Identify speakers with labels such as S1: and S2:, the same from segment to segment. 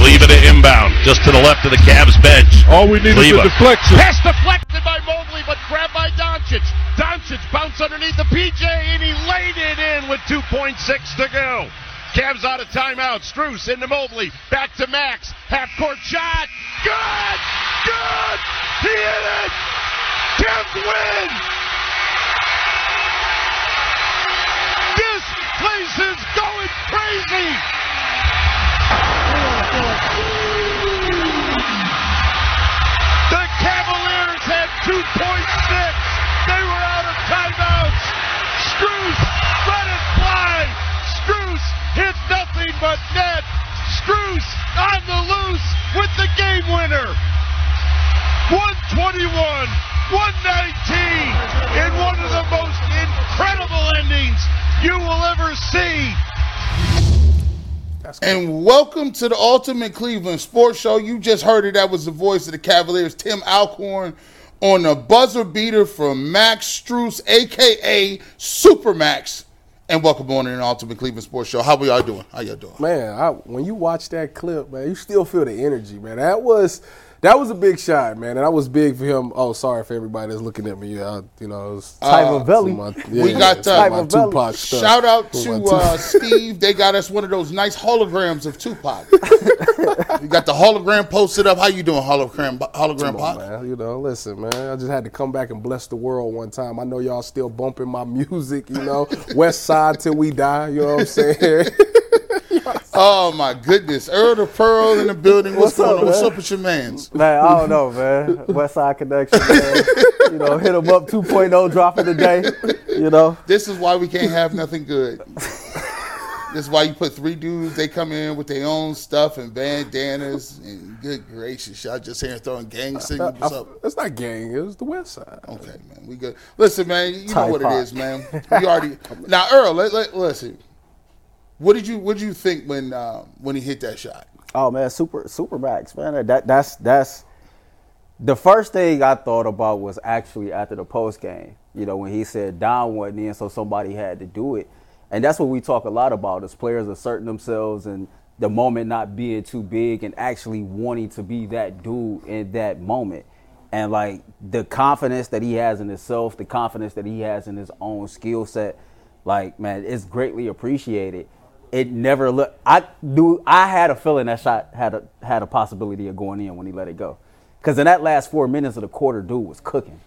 S1: Leave it inbound, just to the left of the Cavs bench.
S2: All we need
S1: Leva.
S2: is a deflection.
S3: Pass deflected by Mobley, but grabbed by Doncic. Doncic bounced underneath the PJ, and he laid it in with 2.6 to go. Cavs out of timeout. Strus into Mobley. Back to Max. Half court shot. Good! Good! He hit it! Cavs win! This place is going crazy! Nothing but net. Strus on the loose with the game winner. 121, 119 in one of the most incredible endings you will ever see.
S4: And welcome to the Ultimate Cleveland Sports Show. You just heard it. That was the voice of the Cavaliers, Tim Alcorn, on the buzzer beater from Max Strus, aka Supermax. And welcome on to the Ultimate Cleveland Sports Show. How we all doing? How y'all doing?
S2: Man, I, when you watch that clip, man, you still feel the energy, man. That was that was a big shot, man, and that was big for him. Oh, sorry for everybody that's looking at me. Uh, you know, it was
S4: Tyler
S5: Valley.
S2: my-
S4: We got,
S2: it's
S4: uh,
S2: my
S5: Tyler Valley.
S2: Tupac stuff.
S4: Shout out to uh, Steve. They got us one of those nice holograms of Tupac. you got the hologram posted up. How you doing, hologram? Hologram
S2: Come on, man. You know, listen, man. I just had to come back and bless the world one time. I know y'all still bumping my music, you know. West Side till we die, you know what I'm saying?
S4: Oh my goodness, Earl the Pearl in the building. What's,
S5: What's
S4: going
S5: up,
S4: on? What's up with your man's?
S5: Man, I don't know, man. West Side Connection, man. you know, hit them up 2.0 dropping today. You know,
S4: This is why we can't have nothing good. this is why you put three dudes. They come in with their own stuff and bandanas. And good gracious, y'all just here throwing gang signals. What's up?
S2: It's not gang. It was the West Side.
S4: Okay, man, we good. Listen, man, you know what it is, man. We already now, Earl. Let, let, listen. What did you What did you think when uh, when he hit that shot?
S5: oh man, super super max, man. That that's that's the first thing I thought about was actually after the post game. You know, when he said down wasn't in, so somebody had to do it, and that's what we talk a lot about as players asserting themselves and the moment not being too big and actually wanting to be that dude in that moment. And like the confidence that he has in himself, the confidence that he has in his own skill set, like man, it's greatly appreciated. It never looked. I knew I had a feeling that shot had a had a possibility of going in when he let it go, because in that last four minutes of the quarter, dude was cooking.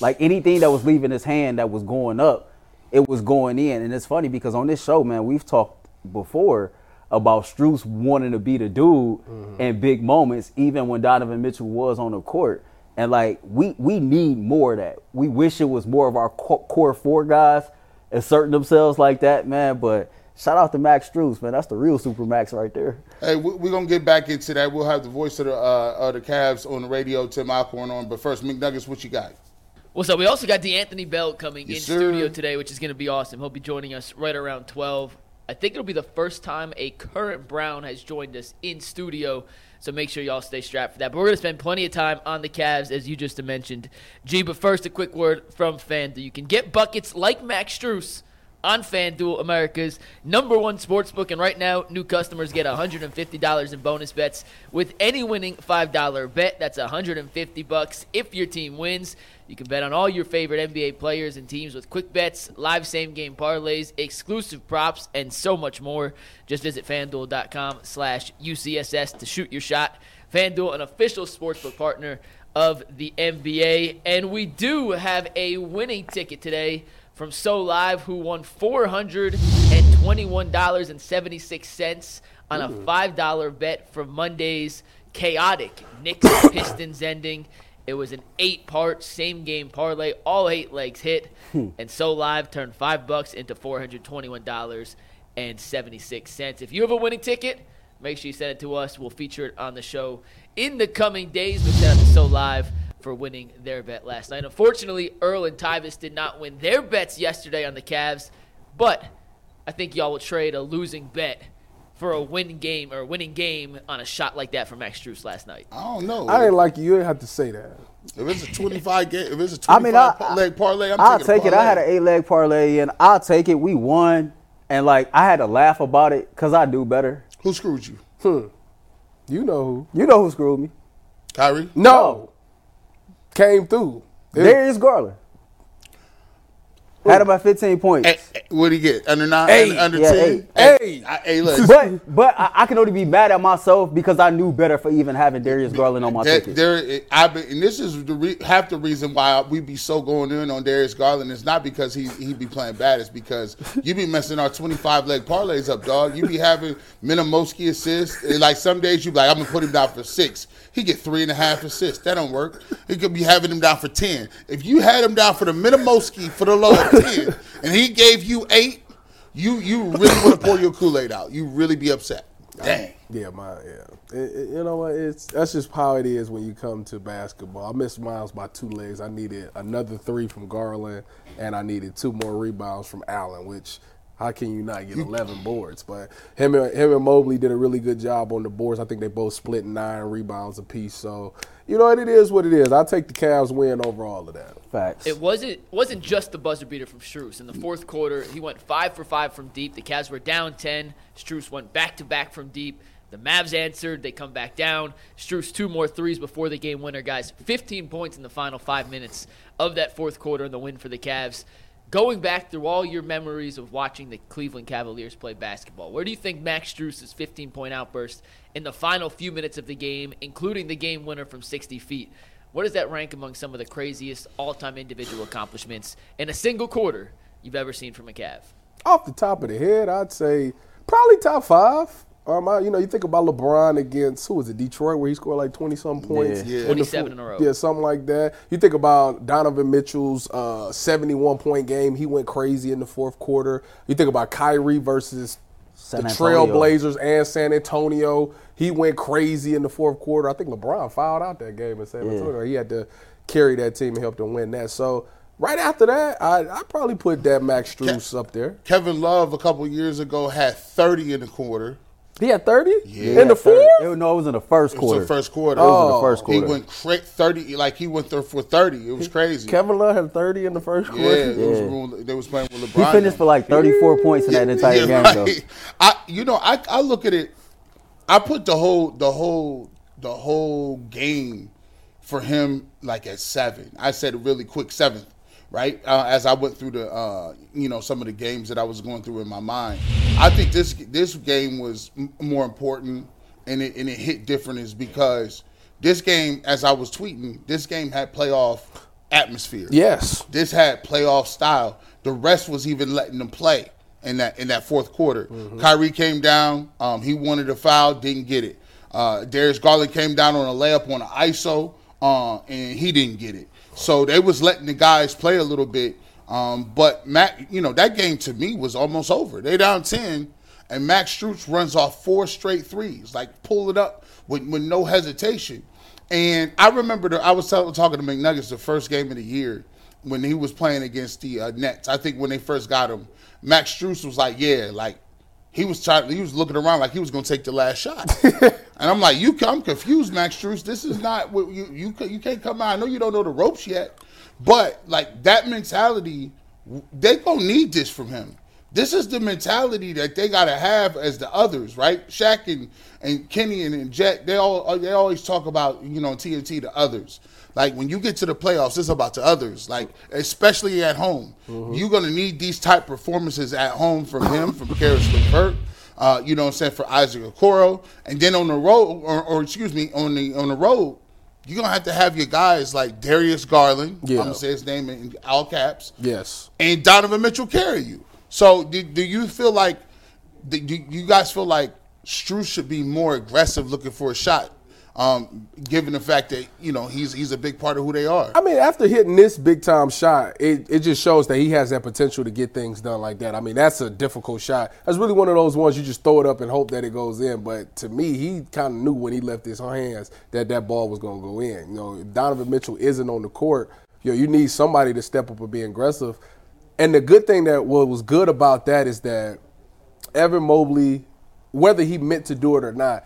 S5: Like anything that was leaving his hand that was going up, it was going in. And it's funny because on this show, man, we've talked before about Strus wanting to be the dude mm-hmm. in big moments, even when Donovan Mitchell was on the court. And like we we need more of that. We wish it was more of our core four guys asserting themselves like that, man. But shout out to Max Strus, man. That's the real super max right there.
S4: Hey, we- we're gonna get back into that. We'll have the voice of the uh, of the Cavs on the radio, Tim Alcorn on. But first, McNuggets, what you got?
S6: What's up? We also got D'Anthony Bell coming
S4: Yes,
S6: in
S4: sir.
S6: studio today, which is going to be awesome. He'll be joining us right around 12. I think it'll be the first time a current Brown has joined us in studio. So make sure y'all stay strapped for that. But we're going to spend plenty of time on the Cavs, as you just mentioned. G, but first, a quick word from Fanta. You can get buckets like Max Strus on FanDuel, America's number one sportsbook. And right now, new customers get $150 in bonus bets with any winning $5 bet. That's 150 bucks if your team wins. You can bet on all your favorite NBA players and teams with quick bets, live same game parlays, exclusive props, and so much more. Just visit fanduel.com slash UCSS to shoot your shot. FanDuel, an official sportsbook partner of the NBA. And we do have a winning ticket today from So Live, who won $421.76 on a $5 bet for Monday's chaotic Knicks Pistons ending. It was an eight part same game parlay, all eight legs hit, hmm. and So Live turned five bucks into $421.76. If you have a winning ticket, make sure you send it to us. We'll feature it on the show in the coming days. But shout out to So Live for winning their bet last night. Unfortunately, Earl and Tyvis did not win their bets yesterday on the Cavs, but I think y'all will trade a losing bet for a win game or a winning game on a shot like that from Max Strus last night.
S4: I don't know.
S2: I didn't like you. You didn't have to say that.
S4: if it's a 25 game, if it's a 25
S5: mean, I-
S4: pa- leg parlay, I'm
S5: I'll take
S4: a
S5: it. I had an eight leg parlay and I'll take it. We won. And like I had to laugh about it because I do better.
S4: Who screwed you? Hmm.
S2: You know who?
S5: You know who screwed me?
S4: Kyrie?
S2: No. Came through. It-
S5: Darius Garland. Had him at 15 points.
S4: Hey, hey, what'd he get? Under nine?
S2: Eight.
S4: Under,
S5: Yeah,
S4: 10?
S5: eight.
S2: Hey.
S4: I, hey, look.
S5: But but I, I can only be mad at myself because I knew better for even having Darius Garland on my
S4: There,
S5: ticket.
S4: there, I've been, and this is the re, half the reason why we be so going in on Darius Garland. It's not because he he be playing bad. It's because you be messing our twenty five leg parlays up, dog. You be having Minimoski assists. Like some days you be like, I'm gonna put him down for six. He get three and a half assists. That don't work. He could be having him down for ten. If you had him down for the Minimoski for the low of ten, and he gave you eight, you you really want to pour your Kool Aid out. You really be upset. Dang.
S2: Yeah, my yeah. It- it- you know what? It's that's just how it is when you come to basketball. I missed Miles by two legs. I needed another three from Garland, and I needed two more rebounds from Allen. Which how can you not get eleven boards? But him and him and Mobley did a really good job on the boards. I think they both split nine rebounds apiece. So you know what? It is what it is. I take the Cavs win over all of that.
S5: Facts.
S6: It wasn't wasn't just the buzzer beater from Strus. In the fourth quarter, he went five for five from deep. The Cavs were down ten. Strus went back to back from deep. The Mavs answered. They come back down. Strus two more threes before the game winner, guys. 15 points in the final five minutes of that fourth quarter and the win for the Cavs. Going back through all your memories of watching the Cleveland Cavaliers play basketball, where do you think Max Strus's 15 point outburst in the final few minutes of the game, including the game winner from 60 feet, what does that rank among some of the craziest all-time individual accomplishments in a single quarter you've ever seen from a Cav?
S2: Off the top of the head, I'd say probably top five. Um, I, you know, you think about LeBron against who was it, Detroit, where he scored like twenty some points.
S4: Yeah.
S2: the
S6: 27
S2: fo-
S6: in a row.
S2: Yeah, something like that. You think about Donovan Mitchell's uh, seventy-one point game. He went crazy in the fourth quarter. You think about Kyrie versus
S5: San
S2: the Trailblazers and San Antonio. He went crazy in the fourth quarter. I think LeBron fouled out that game in San
S5: Yeah.
S2: Antonio. He had to carry that team and help them win that. So right after that, I I probably put that Max Strus up there.
S4: Kevin Love a couple years ago had 30 in the quarter.
S2: He had thirty
S4: Yeah.
S2: in the fourth.
S5: It, no, it was in the first quarter.
S4: It was
S5: quarter.
S4: the first quarter.
S5: It was in
S2: Oh.
S5: the first
S4: He went cra- 30, like he went there for 30. It was crazy.
S2: Kevin Love had 30 in the first quarter.
S4: it was
S5: Yeah.
S4: rule- they was playing with LeBron.
S5: he finished for like 34 points in that entire
S4: Yeah,
S5: game,
S4: right.
S5: though.
S4: I, you know, I, I look at it. I put the whole, the whole, the whole game for him like at seven. I said really quick seventh, right? Uh, as I went through the, uh, you know, some of the games that I was going through in my mind. I think this this game was m- more important and it and it hit different is because this game, as I was tweeting, this game had playoff atmosphere.
S2: Yes.
S4: This had playoff style. The rest was even letting them play in that in that fourth quarter. Kyrie came down. Um, he wanted a foul, didn't get it. Uh, Darius Garland came down on a layup on an ISO, uh, and he didn't get it. So they was letting the guys play a little bit. Um, but Mac, you know, that game to me was almost over. They down ten, and Max Strus runs off four straight threes, like pull it up with, with no hesitation. And I remember the, I was talking to McNuggets the first game of the year when he was playing against the uh, Nets. I think when they first got him, Max Strus was like, "Yeah, like he was trying. He was looking around like he was going to take the last shot." and I'm like, "You, I'm confused, Max Strus. This is not what you you you can't come out. I know you don't know the ropes yet, but like that mentality, they gonna need this from him." This is the mentality that they got to have as the others, right? Shaq and, and Kenny and, and Jet, they all they always talk about you know TNT the others. Like when you get to the playoffs, it's about the others. Like especially at home, you're gonna need these type performances at home from him, from Caris LeVert. Uh, you know what I'm saying for Isaac Okoro, and then on the road, or, or excuse me, on the on the road, you're gonna have to have your guys like Darius Garland.
S2: Yeah.
S4: I'm gonna say his name in all caps
S2: Yes.
S4: and Donovan Mitchell carry you. So do, do you feel like do do you guys feel like Strus should be more aggressive looking for a shot, um, given the fact that you know he's he's a big part of who they are.
S2: I mean, after hitting this big time shot, it, it just shows that he has that potential to get things done like that. I mean, that's a difficult shot. That's really one of those ones you just throw it up and hope that it goes in. But to me, he kind of knew when he left his hands that that ball was going to go in. You know, Donovan Mitchell isn't on the court. You know, you need somebody to step up and be aggressive. And the good thing that what was good about that is that Evan Mobley, whether he meant to do it or not,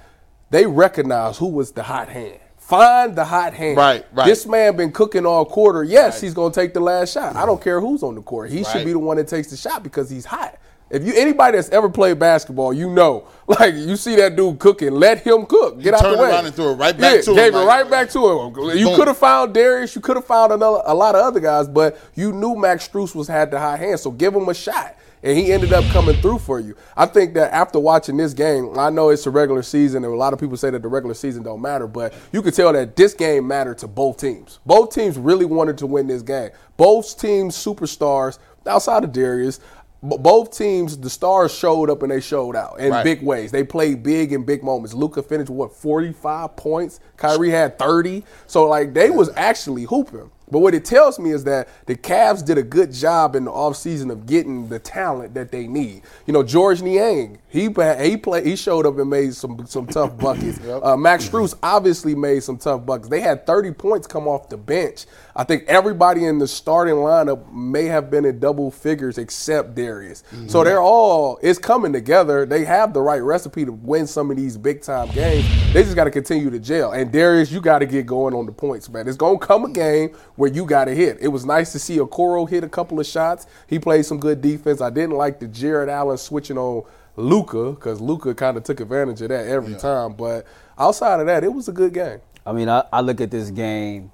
S2: they recognize who was the hot hand. Find the hot hand.
S4: Right, right.
S2: This man been cooking all quarter. Yes, he's gonna take the last shot. I don't care who's on the court. He should be the one that takes the shot because he's hot. If you anybody that's ever played basketball, you know, like you see that dude cooking, let him cook. Get out
S4: turned
S2: the way.
S4: around and threw it right back
S2: yeah,
S4: to him,
S2: Gave it
S4: like-
S2: right back to him. You could have found Darius. You could have found another, a lot of other guys, but you knew Max Strus was had the high hand, so give him a shot. And he ended up coming through for you. I think that after watching this game, I know it's a regular season, and a lot of people say that the regular season don't matter, but you could tell that this game mattered to both teams. Both teams really wanted to win this game. Both teams superstars, outside of Darius, both teams, the stars showed up and they showed out in
S4: Right.
S2: big ways. They played big in big moments. Luka finished with, what 45 points. Kyrie had 30. So like they was actually hooping. But what it tells me is that the Cavs did a good job in the offseason of getting the talent that they need. You know, George Niang, he he played, he showed up and made some some tough buckets. uh, Max Strus obviously made some tough buckets. They had 30 points come off the bench. I think everybody in the starting lineup may have been in double figures except Darius. So they're all it's coming together. They have the right recipe to win some of these big time games. They just got to continue to gel. And Darius, you got to get going on the points, man. It's gonna come a game where you got to hit. It was nice to see Okoro hit a couple of shots. He played some good defense. I didn't like the Jarrett Allen switching on Luka because Luka kind of took advantage of that every time. But outside of that, it was a good game.
S5: I mean, I, I look at this game.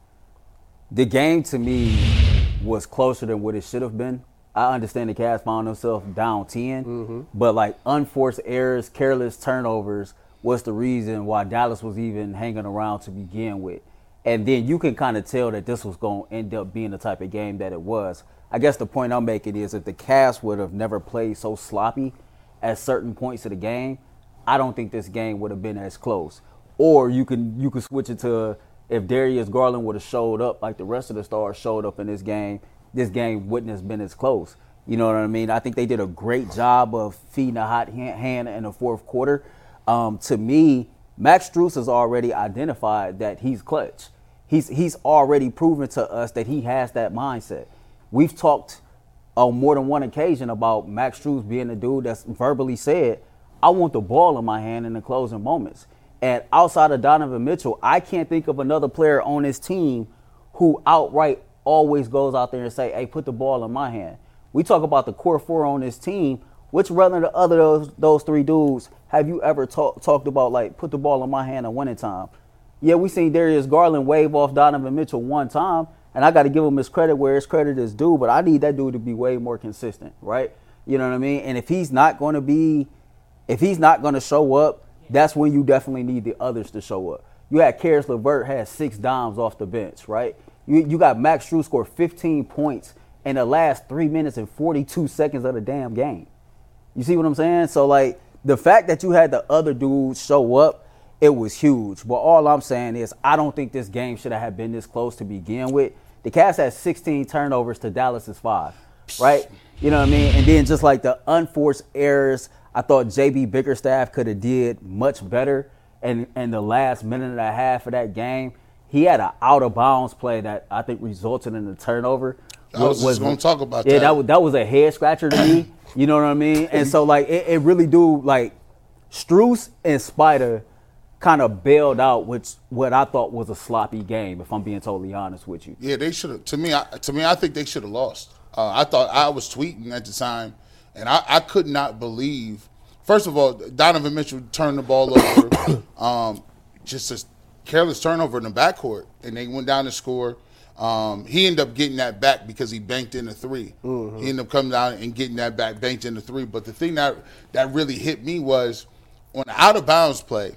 S5: The game to me was closer than what it should have been. I understand the Cavs found themselves down 10, mm-hmm. but like unforced errors, careless turnovers was the reason why Dallas was even hanging around to begin with. And then you can kind of tell that this was going to end up being the type of game that it was. I guess the point I'm making is if the Cavs would have never played so sloppy at certain points of the game, I don't think this game would have been as close. Or you can you could switch it to if Darius Garland would have showed up like the rest of the stars showed up in this game, this game wouldn't have been as close. You know what I mean? I think they did a great job of feeding a hot hand, hand in the fourth quarter. Um, to me, Max Strus has already identified that he's clutch. He's he's already proven to us that he has that mindset. We've talked on more than one occasion about Max Strus being a dude that's verbally said, I want the ball in my hand in the closing moments. And outside of Donovan Mitchell, I can't think of another player on this team who outright always goes out there and say, hey, put the ball in my hand. We talk about the core four on this team. Which one of the other those, those three dudes have you ever talk, talked about, like, put the ball in my hand at winning time? Yeah, we seen Darius Garland wave off Donovan Mitchell one time, and I got to give him his credit where his credit is due, but I need that dude to be way more consistent, right? You know what I mean? And if he's not going to be, if he's not going to show up, that's when you definitely need the others to show up. You had Caris LeVert had six dimes off the bench, right? You, you got Max Strus score 15 points in the last three minutes and 42 seconds of the damn game. You see what I'm saying? So like the fact that you had the other dudes show up, it was huge. But all I'm saying is I don't think this game should have been this close to begin with. The Cavs had 16 turnovers to Dallas's five, right? You know what I mean? And then just like the unforced errors, I thought JB Bickerstaff could have did much better. And in the last minute and a half of that game, he had an out of bounds play that I think resulted in a turnover.
S4: I was just gonna talk about
S5: yeah,
S4: that.
S5: that was that was a head scratcher to me. You know what I mean? And so like it, it really do like Strus and Spider kind of bailed out which what I thought was a sloppy game, if I'm being totally honest with you.
S4: Yeah, they should have. To me, I, to me, I think they should have lost. Uh, I thought I was tweeting at the time and I, I could not believe. First of all, Donovan Mitchell turned the ball over, um, just a careless turnover in the backcourt, and they went down to score. Um, he ended up getting that back because he banked in a 3
S2: Mm-hmm.
S4: He ended up coming down and getting that back, banked in a three. But the thing that that really hit me was on the out of bounds play.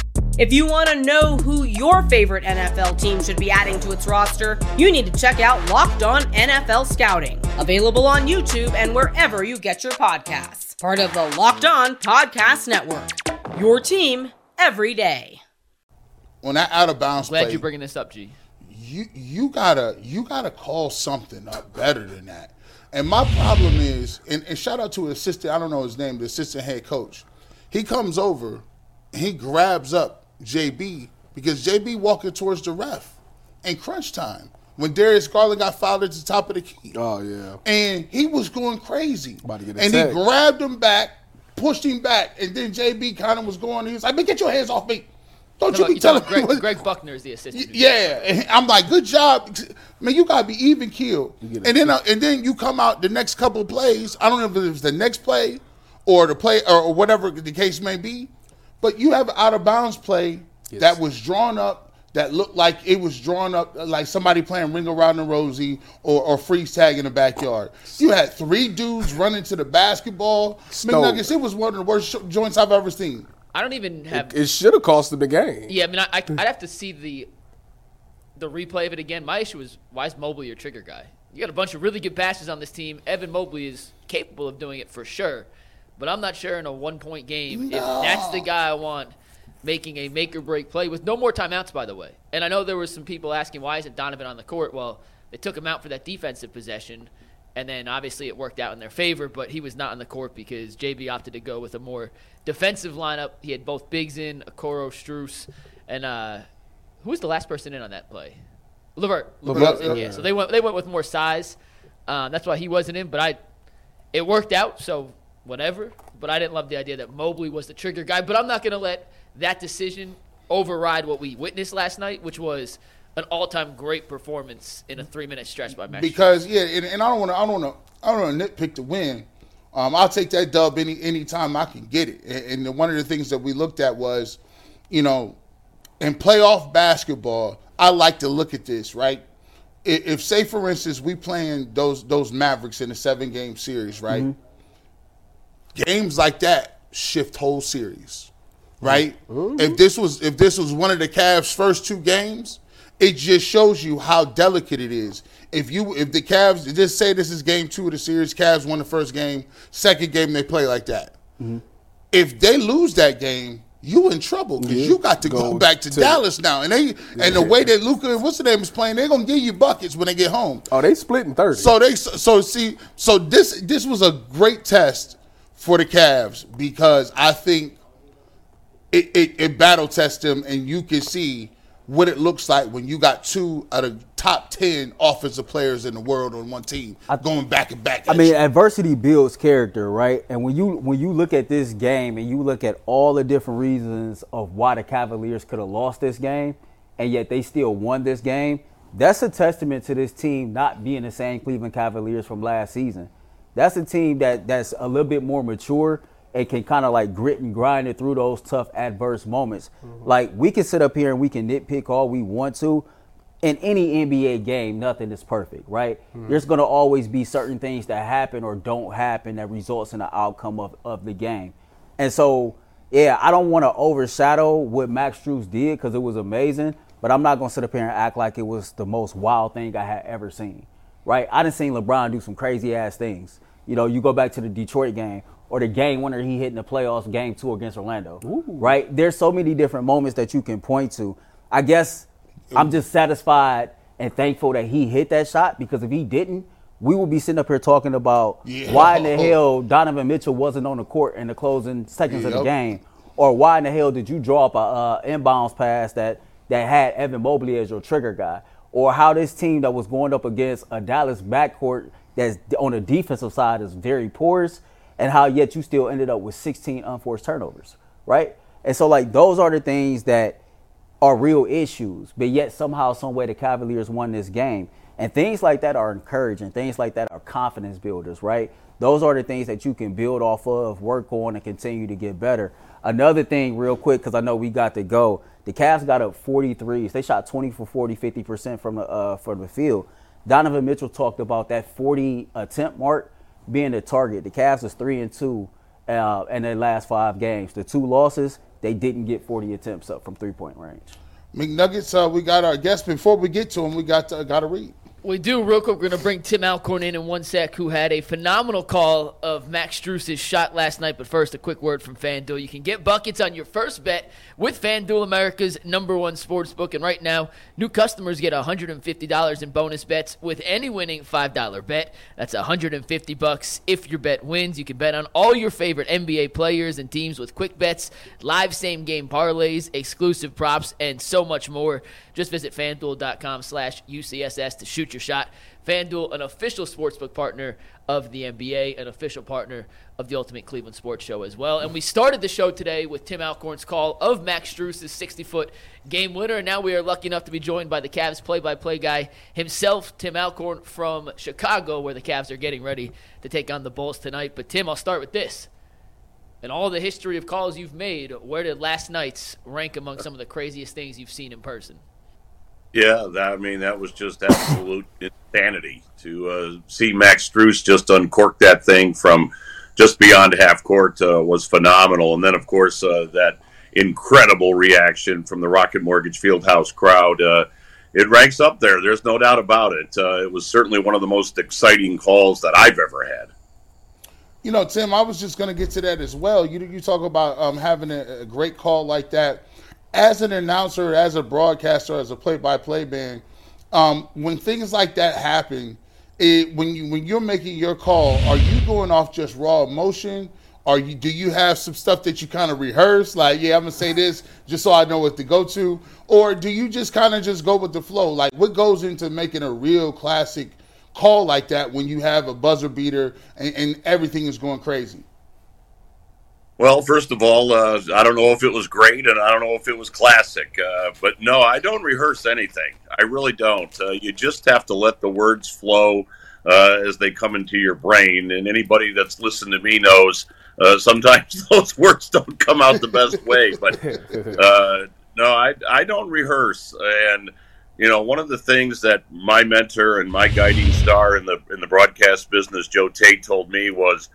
S7: If you want to know who your favorite NFL team should be adding to its roster, you need to check out Locked On NFL Scouting, available on YouTube and wherever you get your podcasts. Part of the Locked On Podcast Network. Your team every day.
S4: On that out of bounds
S6: Glad
S4: play,
S6: you're bringing this up, G.
S4: you you gotta you gotta call something up better than that. And my problem is, and, and shout out to an assistant, I don't know his name, the assistant head coach. He comes over, he grabs up JB because JB walking towards the ref in crunch time when Darius Garland got fouled at the top of the key.
S2: Oh yeah.
S4: And he was going crazy.
S2: About to get
S4: and he grabbed him back, pushed him back, and then JB kind of was going, he was like, man, get your hands off me. Don't you be
S6: about-
S4: telling
S6: you're
S4: me
S6: about Greg,
S4: what-
S6: Greg Buckner is the assistant.
S4: Yeah, and I'm like, good job, man. You gotta be even killed. And then, uh, and then you come out the next couple of plays. I don't know if it was the next play or the play or, or whatever the case may be, but you have an out of bounds play that was drawn up that looked like it was drawn up like somebody playing Ring Around the Rosie or, or freeze tag in the backyard. You had three dudes running to the basketball.
S2: Stole.
S4: McNuggets, it was one of the worst joints I've ever seen.
S6: I don't even have.
S2: It should have cost him the game.
S6: yeah, I mean, I, I, I'd have to see the the replay of it again. My issue is why is Mobley your trigger guy? You got a bunch of really good passes on this team. Evan Mobley is capable of doing it for sure, but I'm not sure in a one point game if that's the guy I want making a make or break play with no more timeouts, by the way. And I know there were some people asking why isn't Donovan on the court? Well, they took him out for that defensive possession. And then obviously it worked out in their favor, but he was not on the court because JB opted to go with a more defensive lineup. He had both bigs in, Okoro, Strus, and uh, who was the last person in on that play? Levert.
S4: Levert,
S6: was in, yeah.
S4: yeah.
S6: So they went they went with more size. Um, that's why he wasn't in, but I it worked out, so whatever. But I didn't love the idea that Mobley was the trigger guy. But I'm not going to let that decision override what we witnessed last night, which was an all-time great performance in a three-minute stretch by Max.
S4: because yeah, and, and I don't want to, I don't want to, I don't want to nitpick the win. Um, I'll take that dub any any time I can get it. And, and one of the things that we looked at was, you know, in playoff basketball, I like to look at this right. If, if say for instance we playing those those Mavericks in a seven game series, right? Games like that shift whole series, mm-hmm. right? Mm-hmm. If this was if this was one of the Cavs' first two games, it just shows you how delicate it is. If you if the Cavs just say this is game two of the series, Cavs won the first game, second game they play like that. Mm-hmm. If they lose that game, you in trouble because
S2: Yeah.
S4: you got to go,
S2: Go
S4: back to,
S2: to-
S4: Dallas now, and they and the way that Luka what's the name is playing, they're gonna give you buckets when they get home.
S2: Oh, they split in thirty.
S4: So they so see so this this was a great test for the Cavs because I think it, it, it battle tests them and you can see what it looks like when you got two out of top ten offensive players in the world on one team I, going back and back.
S5: I mean,
S4: you.
S5: adversity builds character, right? And when you when you look at this game and you look at all the different reasons of why the Cavaliers could have lost this game, and yet they still won this game, that's a testament to this team not being the same Cleveland Cavaliers from last season. That's a team that that's a little bit more mature and can kind of like grit and grind it through those tough adverse moments. Mm-hmm. Like we can sit up here and we can nitpick all we want to, in any NBA game, nothing is perfect, right? Mm-hmm. There's going to always be certain things that happen or don't happen that results in the outcome of, of the game. And so, yeah, I don't want to overshadow what Max Strus did because it was amazing, but I'm not going to sit up here and act like it was the most wild thing I had ever seen, right? I done seen LeBron do some crazy ass things. You know, you go back to the Detroit game or the game winner he hit in the playoffs, game two against Orlando, right? There's so many different moments that you can point to. I guess I'm just satisfied and thankful that he hit that shot because if he didn't, we would be sitting up here talking about
S4: Yeah.
S5: why in the hell Donovan Mitchell wasn't on the court in the closing seconds of the game, or why in the hell did you draw up a uh, inbounds pass that that had Evan Mobley as your trigger guy, or how this team that was going up against a Dallas backcourt that's on the defensive side is very porous, and how yet you still ended up with 16 unforced turnovers, right? And so like those are the things that are real issues, but yet somehow, some way, the Cavaliers won this game. And things like that are encouraging. Things like that are confidence builders, right? Those are the things that you can build off of, work on, and continue to get better. Another thing, real quick, because I know we got to go. The Cavs got up 43s. They shot 20 for 40, 50% from the uh, from the field. Donovan Mitchell talked about that 40 attempt mark being the target. The Cavs is three and two uh, in their last five games. The two losses, they didn't get 40 attempts up from three point range.
S4: McNuggets, uh, we got our guest. Before we get to him, we got to, got to read.
S6: We do. Real quick, we're going to bring Tim Alcorn in in one sec, who had a phenomenal call of Max Strus's shot last night. But first, a quick word from FanDuel. You can get buckets on your first bet with FanDuel, America's number one sports book. And right now, new customers get $150 in bonus bets with any winning $5 bet. That's 150 bucks if your bet wins. You can bet on all your favorite NBA players and teams with quick bets, live same game parlays, exclusive props, and so much more. Just visit fanduel.com slash UCSS to shoot your shot. FanDuel, an official sportsbook partner of the NBA, an official partner of the Ultimate Cleveland Sports Show as well. And we started the show today with Tim Alcorn's call of Max Strus's 60 foot game winner. And now we are lucky enough to be joined by the Cavs play by play guy himself, Tim Alcorn from Chicago, where the Cavs are getting ready to take on the Bulls tonight. But, Tim, I'll start with this. In all the history of calls you've made, where did last night's rank among some of the craziest things you've seen in person?
S1: Yeah, that, I mean that was just absolute insanity to uh, see Max Strus just uncork that thing from just beyond half court uh, was phenomenal, and then of course uh, that incredible reaction from the Rocket Mortgage Fieldhouse crowd. Uh, it ranks up there. There's no doubt about it. Uh, it was certainly one of the most exciting calls that I've ever had.
S4: You know, Tim, I was just going to get to that as well. You you talk about um, having a, a great call like that as an announcer, as a broadcaster, as a play-by-play man, um, when things like that happen, it, when you when you're making your call, are you going off just raw emotion? Are you do you have some stuff that you kind of rehearse, like yeah, I'm gonna say this just so I know what to go to, or do you just kind of just go with the flow? Like what goes into making a real classic call like that when you have a buzzer beater and, and everything is going crazy?
S1: Well, first of all, uh, I don't know if it was great, and I don't know if it was classic. Uh, but no, I don't rehearse anything. I really don't. Uh, you just have to let the words flow uh, as they come into your brain. And anybody that's listened to me knows uh, sometimes those words don't come out the best way. But uh, no, I I don't rehearse. And you know, one of the things that my mentor and my guiding star in the in the broadcast business, Joe Tait, told me was,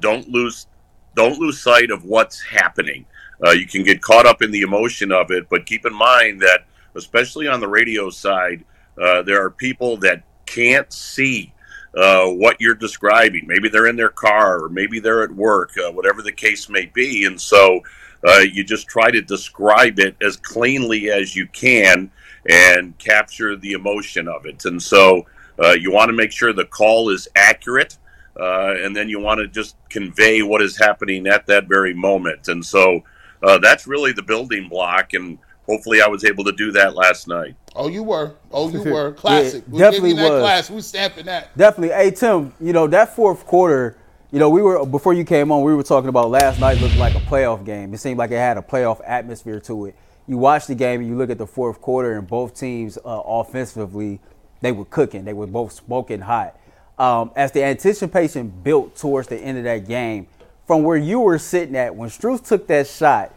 S1: "Don't lose." Don't lose sight of what's happening. Uh, you can get caught up in the emotion of it, but keep in mind that, especially on the radio side, uh, there are people that can't see uh, what you're describing. Maybe they're in their car, or maybe they're at work, uh, whatever the case may be. And so uh, you just try to describe it as cleanly as you can and capture the emotion of it. And so uh, you want to make sure the call is accurate uh, and then you want to just convey what is happening at that very moment. And so uh, that's really the building block, and hopefully I was able to do that last night.
S4: Oh, you were. Oh, you were. Classic.
S5: yeah, we definitely
S4: that
S5: was.
S4: class. We stamping that.
S5: Definitely. Hey Tim, you know that fourth quarter. You know, we were before you came on. We were talking about last night looked like a playoff game. It seemed like it had a playoff atmosphere to it. You watch the game and you look at the fourth quarter, and both teams uh, offensively, they were cooking. They were both smoking hot um, as the anticipation built towards the end of that game, from where you were sitting at when Strus took that shot,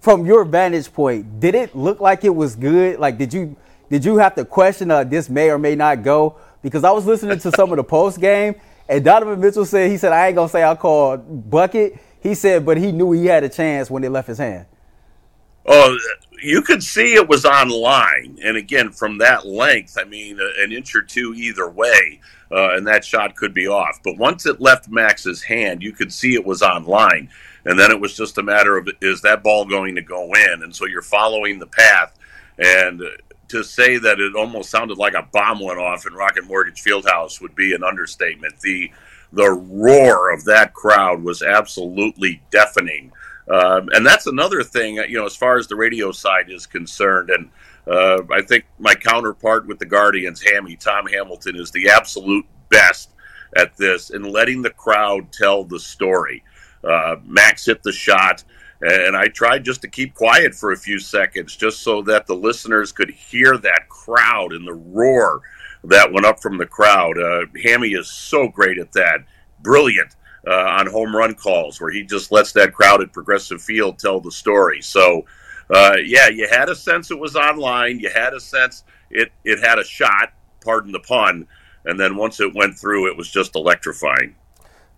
S5: from your vantage point, did it look like it was good? Like, did you did you have to question uh, this may or may not go? Because I was listening to some of the post game, and Donovan Mitchell said he said I ain't gonna say I called bucket. He said, but he knew he had a chance when it left his hand.
S1: Oh, you could see it was online, and again from that length, I mean, an inch or two either way uh, and that shot could be off. But once it left Max's hand, you could see it was online. And then it was just a matter of is that ball going to go in? And so you're following the path. And to say that it almost sounded like a bomb went off in Rocket Mortgage Fieldhouse would be an understatement. The the roar of that crowd was absolutely deafening. Um, and that's another thing, you know, as far as the radio side is concerned. And uh, I think my counterpart with the Guardians, Hammy, Tom Hamilton, is the absolute best at this in letting the crowd tell the story. Uh, Max hit the shot, and I tried just to keep quiet for a few seconds just so that the listeners could hear that crowd and the roar that went up from the crowd. Uh, Hammy is so great at that. Brilliant uh, on home run calls where he just lets that crowd at Progressive Field tell the story. So, uh, yeah, you had a sense it was online. You had a sense it, it had a shot, pardon the pun. And then once it went through, it was just electrifying.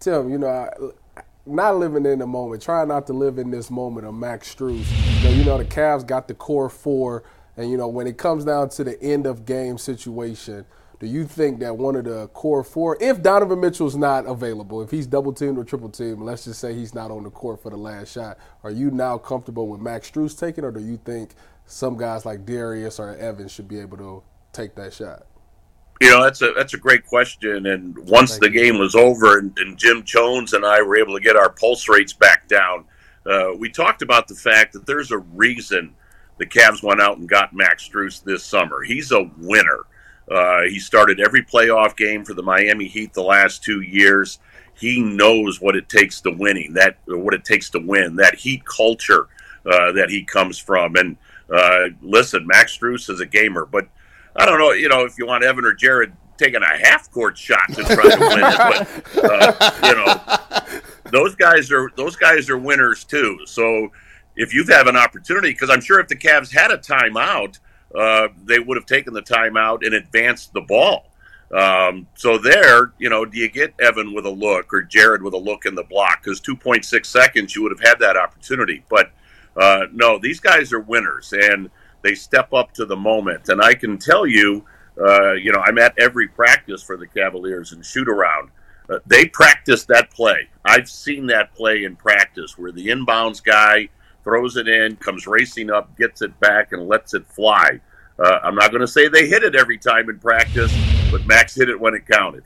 S2: Tim, you know, I, not living in the moment, trying not to live in this moment of Max Strus. You know, you know, the Cavs got the core four, and you know when it comes down to the end of game situation, do you think that one of the core four, if Donovan Mitchell's not available, if he's double teamed or triple teamed, let's just say he's not on the court for the last shot, are you now comfortable with Max Strus taking, or do you think some guys like Darius or Evans should be able to take that shot?
S1: You know, that's a that's a great question. And once Thank the you. game was over, and, and, Jim Chones and I were able to get our pulse rates back down, uh, we talked about the fact that there's a reason the Cavs went out and got Max Strus this summer. He's a winner. Uh, he started every playoff game for the Miami Heat the last two years. He knows what it takes to winning, that what it takes to win, that Heat culture uh, that he comes from. And uh, listen, Max Strus is a gamer, but I don't know, you know, if you want Evan or Jarrett taking a half court shot to try to win it, but uh, you know, those guys are those guys are winners too. So if you have an opportunity, because I'm sure if the Cavs had a timeout uh, they would have taken the timeout and advanced the ball. Um, so there, you know, do you get Evan with a look or Jarrett with a look in the block? Because 2.6 seconds, you would have had that opportunity. But uh, no, these guys are winners and they step up to the moment. And I can tell you, uh, you know, I'm at every practice for the Cavaliers and shoot around. Uh, they practice that play. I've seen that play in practice where the inbounds guy throws it in, comes racing up, gets it back, and lets it fly. Uh, I'm not going to say they hit it every time in practice, but Max hit it when it counted.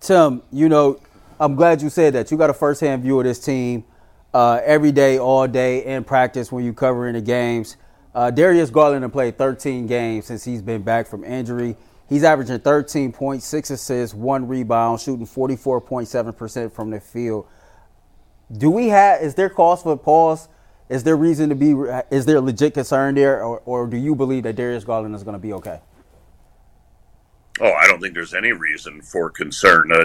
S5: Tim, you know, I'm glad you said that. You got a firsthand view of this team uh, every day, all day in practice when you covering the games. Uh, Darius Garland has played 13 games since he's been back from injury. He's averaging 13.6 assists, one rebound, shooting 44.7% from the field do we have is there cause for pause? Is there reason to be? Is there legit concern there, or, or do you believe that Darius Garland is going to be okay?
S1: Oh, I don't think there's any reason for concern. Uh,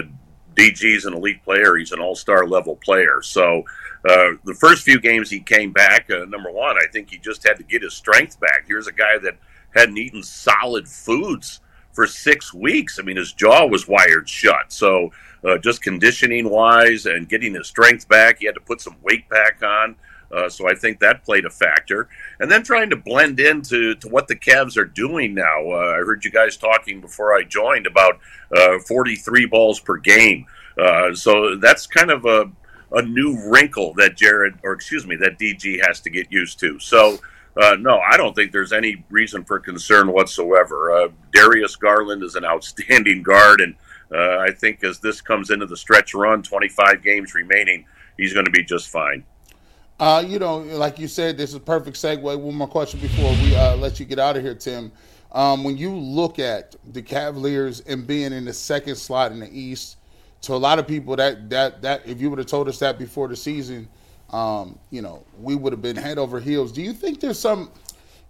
S1: DG is an elite player. He's an all-star level player. So uh, the first few games he came back, uh, number one, I think he just had to get his strength back. Here's a guy that hadn't eaten solid foods for six weeks. I mean, his jaw was wired shut. So uh, just conditioning wise and getting his strength back. He had to put some weight back on. Uh, so I think that played a factor. And then trying to blend into to what the Cavs are doing now. Uh, I heard you guys talking before I joined about uh, 43 balls per game. Uh, so that's kind of a, a new wrinkle that Jarrett, or excuse me, that DG has to get used to. So, uh, no, I don't think there's any reason for concern whatsoever. Uh, Darius Garland is an outstanding guard, and uh, I think as this comes into the stretch run, 25 games remaining, he's going to be just fine.
S4: Uh, you know, like you said, this is a perfect segue. One more question before we uh, let you get out of here, Tim. Um, when you look at the Cavaliers and being in the second slot in the East, to a lot of people, that that that if you would have told us that before the season, um, you know, we would have been head over heels. Do you think there's some,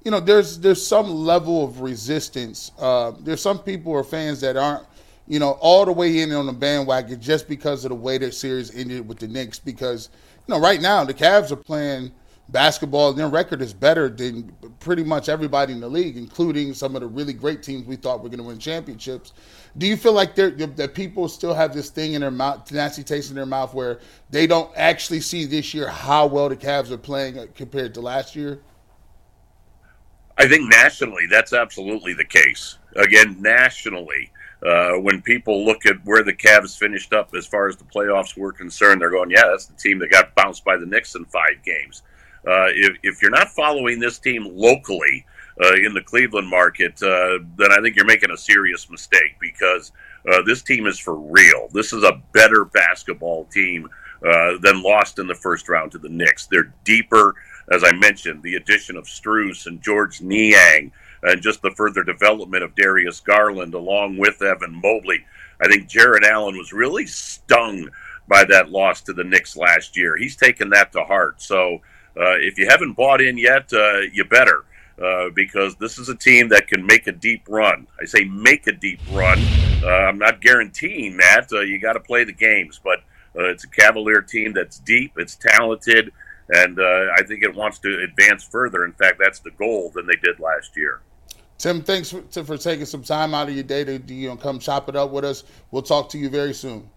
S4: you know, there's there's some level of resistance? Uh, there's some people or fans that aren't you know, all the way in on the bandwagon just because of the way that series ended with the Knicks. Because, you know, right now the Cavs are playing basketball. Their record is better than pretty much everybody in the league, including some of the really great teams we thought were going to win championships. Do you feel like that people still have this thing in their mouth, nasty taste in their mouth, where they don't actually see this year how well the Cavs are playing uh, compared to last year?
S1: I think nationally, that's absolutely the case. Again, nationally, uh, when people look at where the Cavs finished up as far as the playoffs were concerned, they're going, yeah, that's the team that got bounced by the Knicks in five games. Uh, if, if, you're not following this team locally uh, in the Cleveland market, uh, then I think you're making a serious mistake because uh, this team is for real. This is a better basketball team then lost in the first round to the Knicks. They're deeper, as I mentioned, the addition of Strus and George Niang, and just the further development of Darius Garland along with Evan Mobley. I think Jarrett Allen was really stung by that loss to the Knicks last year. He's taken that to heart. So uh, if you haven't bought in yet, uh, you better. Uh, because this is a team that can make a deep run. I say make a deep run. Uh, I'm not guaranteeing that. Uh, you got to play the games, but uh, it's a Cavalier team that's deep, it's talented, and I think it wants to advance further. In fact, that's the goal than they did last year.
S4: Tim, thanks for, for taking some time out of your day to you know, come chop it up with us. We'll talk to you very soon.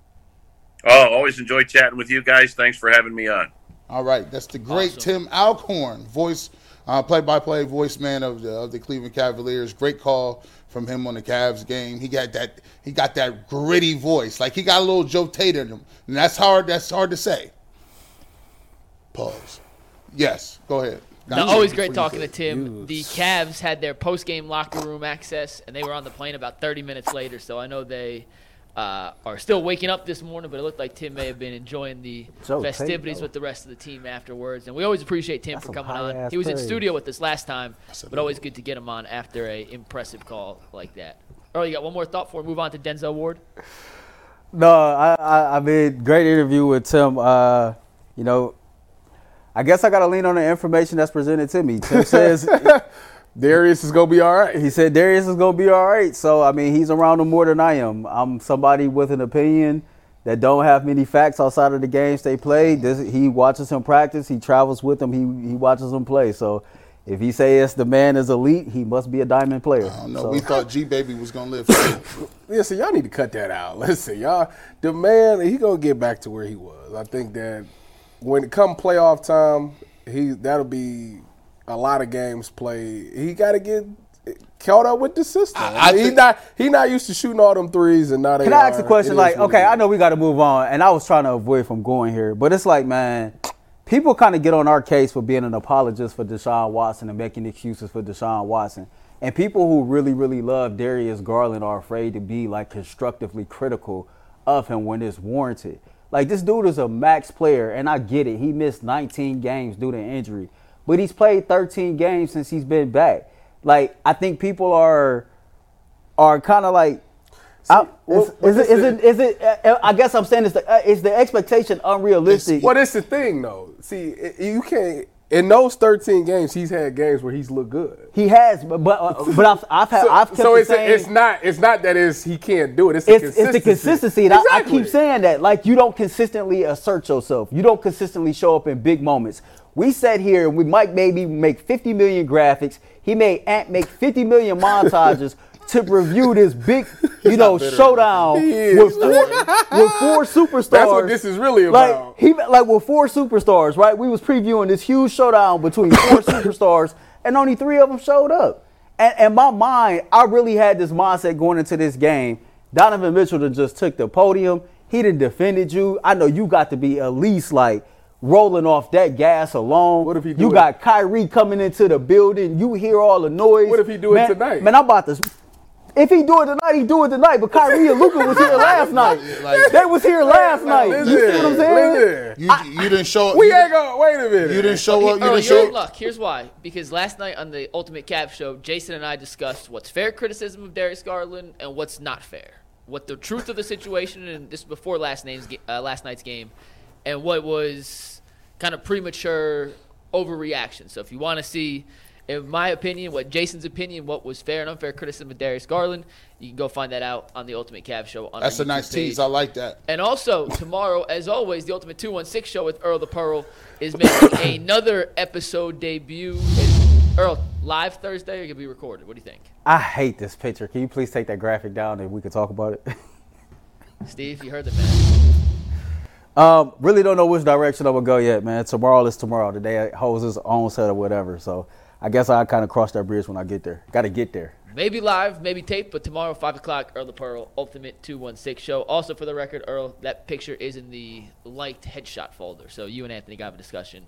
S1: Oh, always enjoy chatting with you guys. Thanks for having me on.
S4: All right, that's the great awesome. Tim Alcorn, voice, uh, play-by-play voice man of the, of the Cleveland Cavaliers. Great call from him on the Cavs game. He got that he got that gritty voice, like he got a little Joe Tait in him, and that's hard. That's hard to say. Pause. Yes, go ahead.
S6: No, always great talking to Tim. The Cavs had their post-game locker room access, and they were on the plane about 30 minutes later. So I know they uh, are still waking up this morning, but it looked like Tim may have been enjoying the Joe festivities with the rest of the team afterwards. And we always appreciate Tim That's for coming on. He was in studio with us last time, but always good to get him on after a impressive call like that. Earl, you got one more thought before we move on to Denzel Ward?
S5: No, I, I, I mean, great interview with Tim. Uh, you know, I guess I got to lean on the information that's presented to me. Tim says
S2: Darius is gonna be all right.
S5: He said Darius is gonna be all right. So I mean, he's around him more than I am. I'm somebody with an opinion that don't have many facts outside of the games they play. This, he watches him practice. He travels with him. He he watches him play. So if he says the man is elite, he must be a diamond player.
S4: I don't know. So. We thought G Baby was gonna live.
S2: yeah, so y'all need to cut that out. Listen, y'all, the man he gonna get back to where he was. I think that when it come playoff time, he that'll be a lot of games played. He got to get caught up with the system. I, I mean, he not he not used to shooting all them threes, and not.
S5: Can I ask a question? Like, okay, I know we got to move on, and I was trying to avoid from going here, but it's like, man, people kind of get on our case for being an apologist for Deshaun Watson and making excuses for Deshaun Watson. And people who really, really love Darius Garland are afraid to be like constructively critical of him when it's warranted. Like this dude is a max player, and I get it. He missed 19 games due to injury but he's played 13 games since he's been back. Like I think people are are kind of like. See, I, is, is, it, is, it, is it? Uh, I guess I'm saying is the uh, is the expectation unrealistic?
S2: What is the thing though? See, you can't in those 13 games, he's had games where he's looked good.
S5: He has, but but, uh, but I've, I've had
S2: so,
S5: I've kept
S2: so it's
S5: saying,
S2: a, it's not it's not that is he can't do it. It's the it's,
S5: consistency. It's the consistency. Exactly. I, I keep saying that like you don't consistently assert yourself. You don't consistently show up in big moments. We sat here and we might maybe make 50 million graphics. He may make 50 million montages to review this big, you know, showdown with four, with four superstars. That's
S2: what this is really about.
S5: Like he like with four superstars, right? We was previewing this huge showdown between four superstars, and only three of them showed up. And, and my mind, I really had this mindset going into this game. Donovan Mitchell just took the podium. He didn't defended you. I know you got to be at least like rolling off that gas alone.
S2: What if he
S5: You
S2: it?
S5: got Kyrie coming into the building. You hear all the noise.
S2: What if he do
S5: man,
S2: it tonight?
S5: Man, I'm about to. If he do it tonight, he do it tonight. But Kyrie and Luka was here last night. Like, they was here last night. Listen, you see what I'm saying?
S4: You, you didn't show up.
S2: We ain't going. To. Wait a minute.
S4: You didn't show up. You
S6: oh,
S4: didn't show. up.
S6: Luck. Here's why. Because last night on the Ultimate Cav Show, Jason and I discussed what's fair criticism of Darius Garland and what's not fair. What the truth of the situation, and this before last name's uh, last night's game, and what was kind of premature overreaction. So if you want to see, in my opinion, what Jason's opinion, what was fair and unfair criticism of Darius Garland, you can go find that out on the Ultimate Cav Show. On
S4: That's a nice page. tease. I like that.
S6: And also tomorrow, as always, the Ultimate Two One Six Show with Earl the Pearl is making another episode debut. Earl, live Thursday or can be recorded? What do you think?
S5: I hate this picture. Can you please take that graphic down and we can talk about it?
S6: Steve, you heard the man.
S5: Um, really don't know which direction I'm gonna go yet, man. Tomorrow is tomorrow. The day holds his own set or whatever. So I guess I kind of cross that bridge when I get there. Got to get there.
S6: Maybe live, maybe tape, but tomorrow five o'clock, Earl the Pearl Ultimate Two One Six show. Also for the record, Earl, that picture is in the liked headshot folder. So you and Anthony got a discussion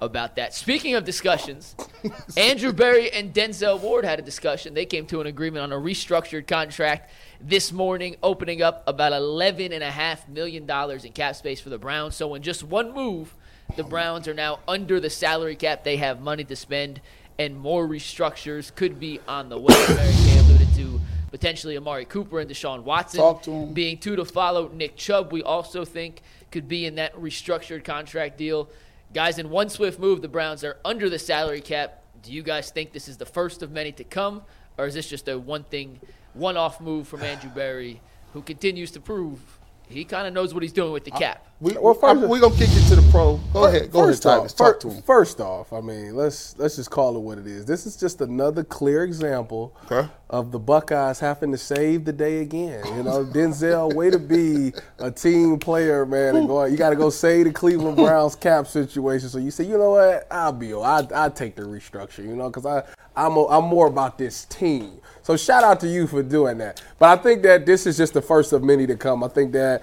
S6: about that. Speaking of discussions, Andrew Berry and Denzel Ward had a discussion. They came to an agreement on a restructured contract this morning, opening up about $11.5 million in cap space for the Browns. So, in just one move, the Browns are now under the salary cap. They have money to spend, and more restructures could be on the way. Mary Kay alluded to potentially Amari Cooper and Deshaun Watson
S4: Talk to him.
S6: being two to follow. Nick Chubb, we also think, could be in that restructured contract deal. Guys, in one swift move, the Browns are under the salary cap. Do you guys think this is the first of many to come, or is this just a one thing, one off move from Andrew Berry, who continues to prove he kind of knows what he's doing with the uh, cap?
S4: We,
S2: Well, first-
S4: we're going to kick it to the pro. Go ahead. Go
S2: first
S4: ahead,
S2: off,
S4: Tyvis. Talk
S2: fir-
S4: to him.
S2: First off, I mean, let's let's just call it what it is. This is just another clear example
S4: Okay.
S2: of the Buckeyes having to save the day again. You know, Denzel, way to be a team player, man. And go, you got to go save the Cleveland Browns cap situation. So you say, you know what? I'll be. I I take the restructure. You know, because I I'm a, I'm more about this team. So shout out to you for doing that. But I think that this is just the first of many to come. I think that.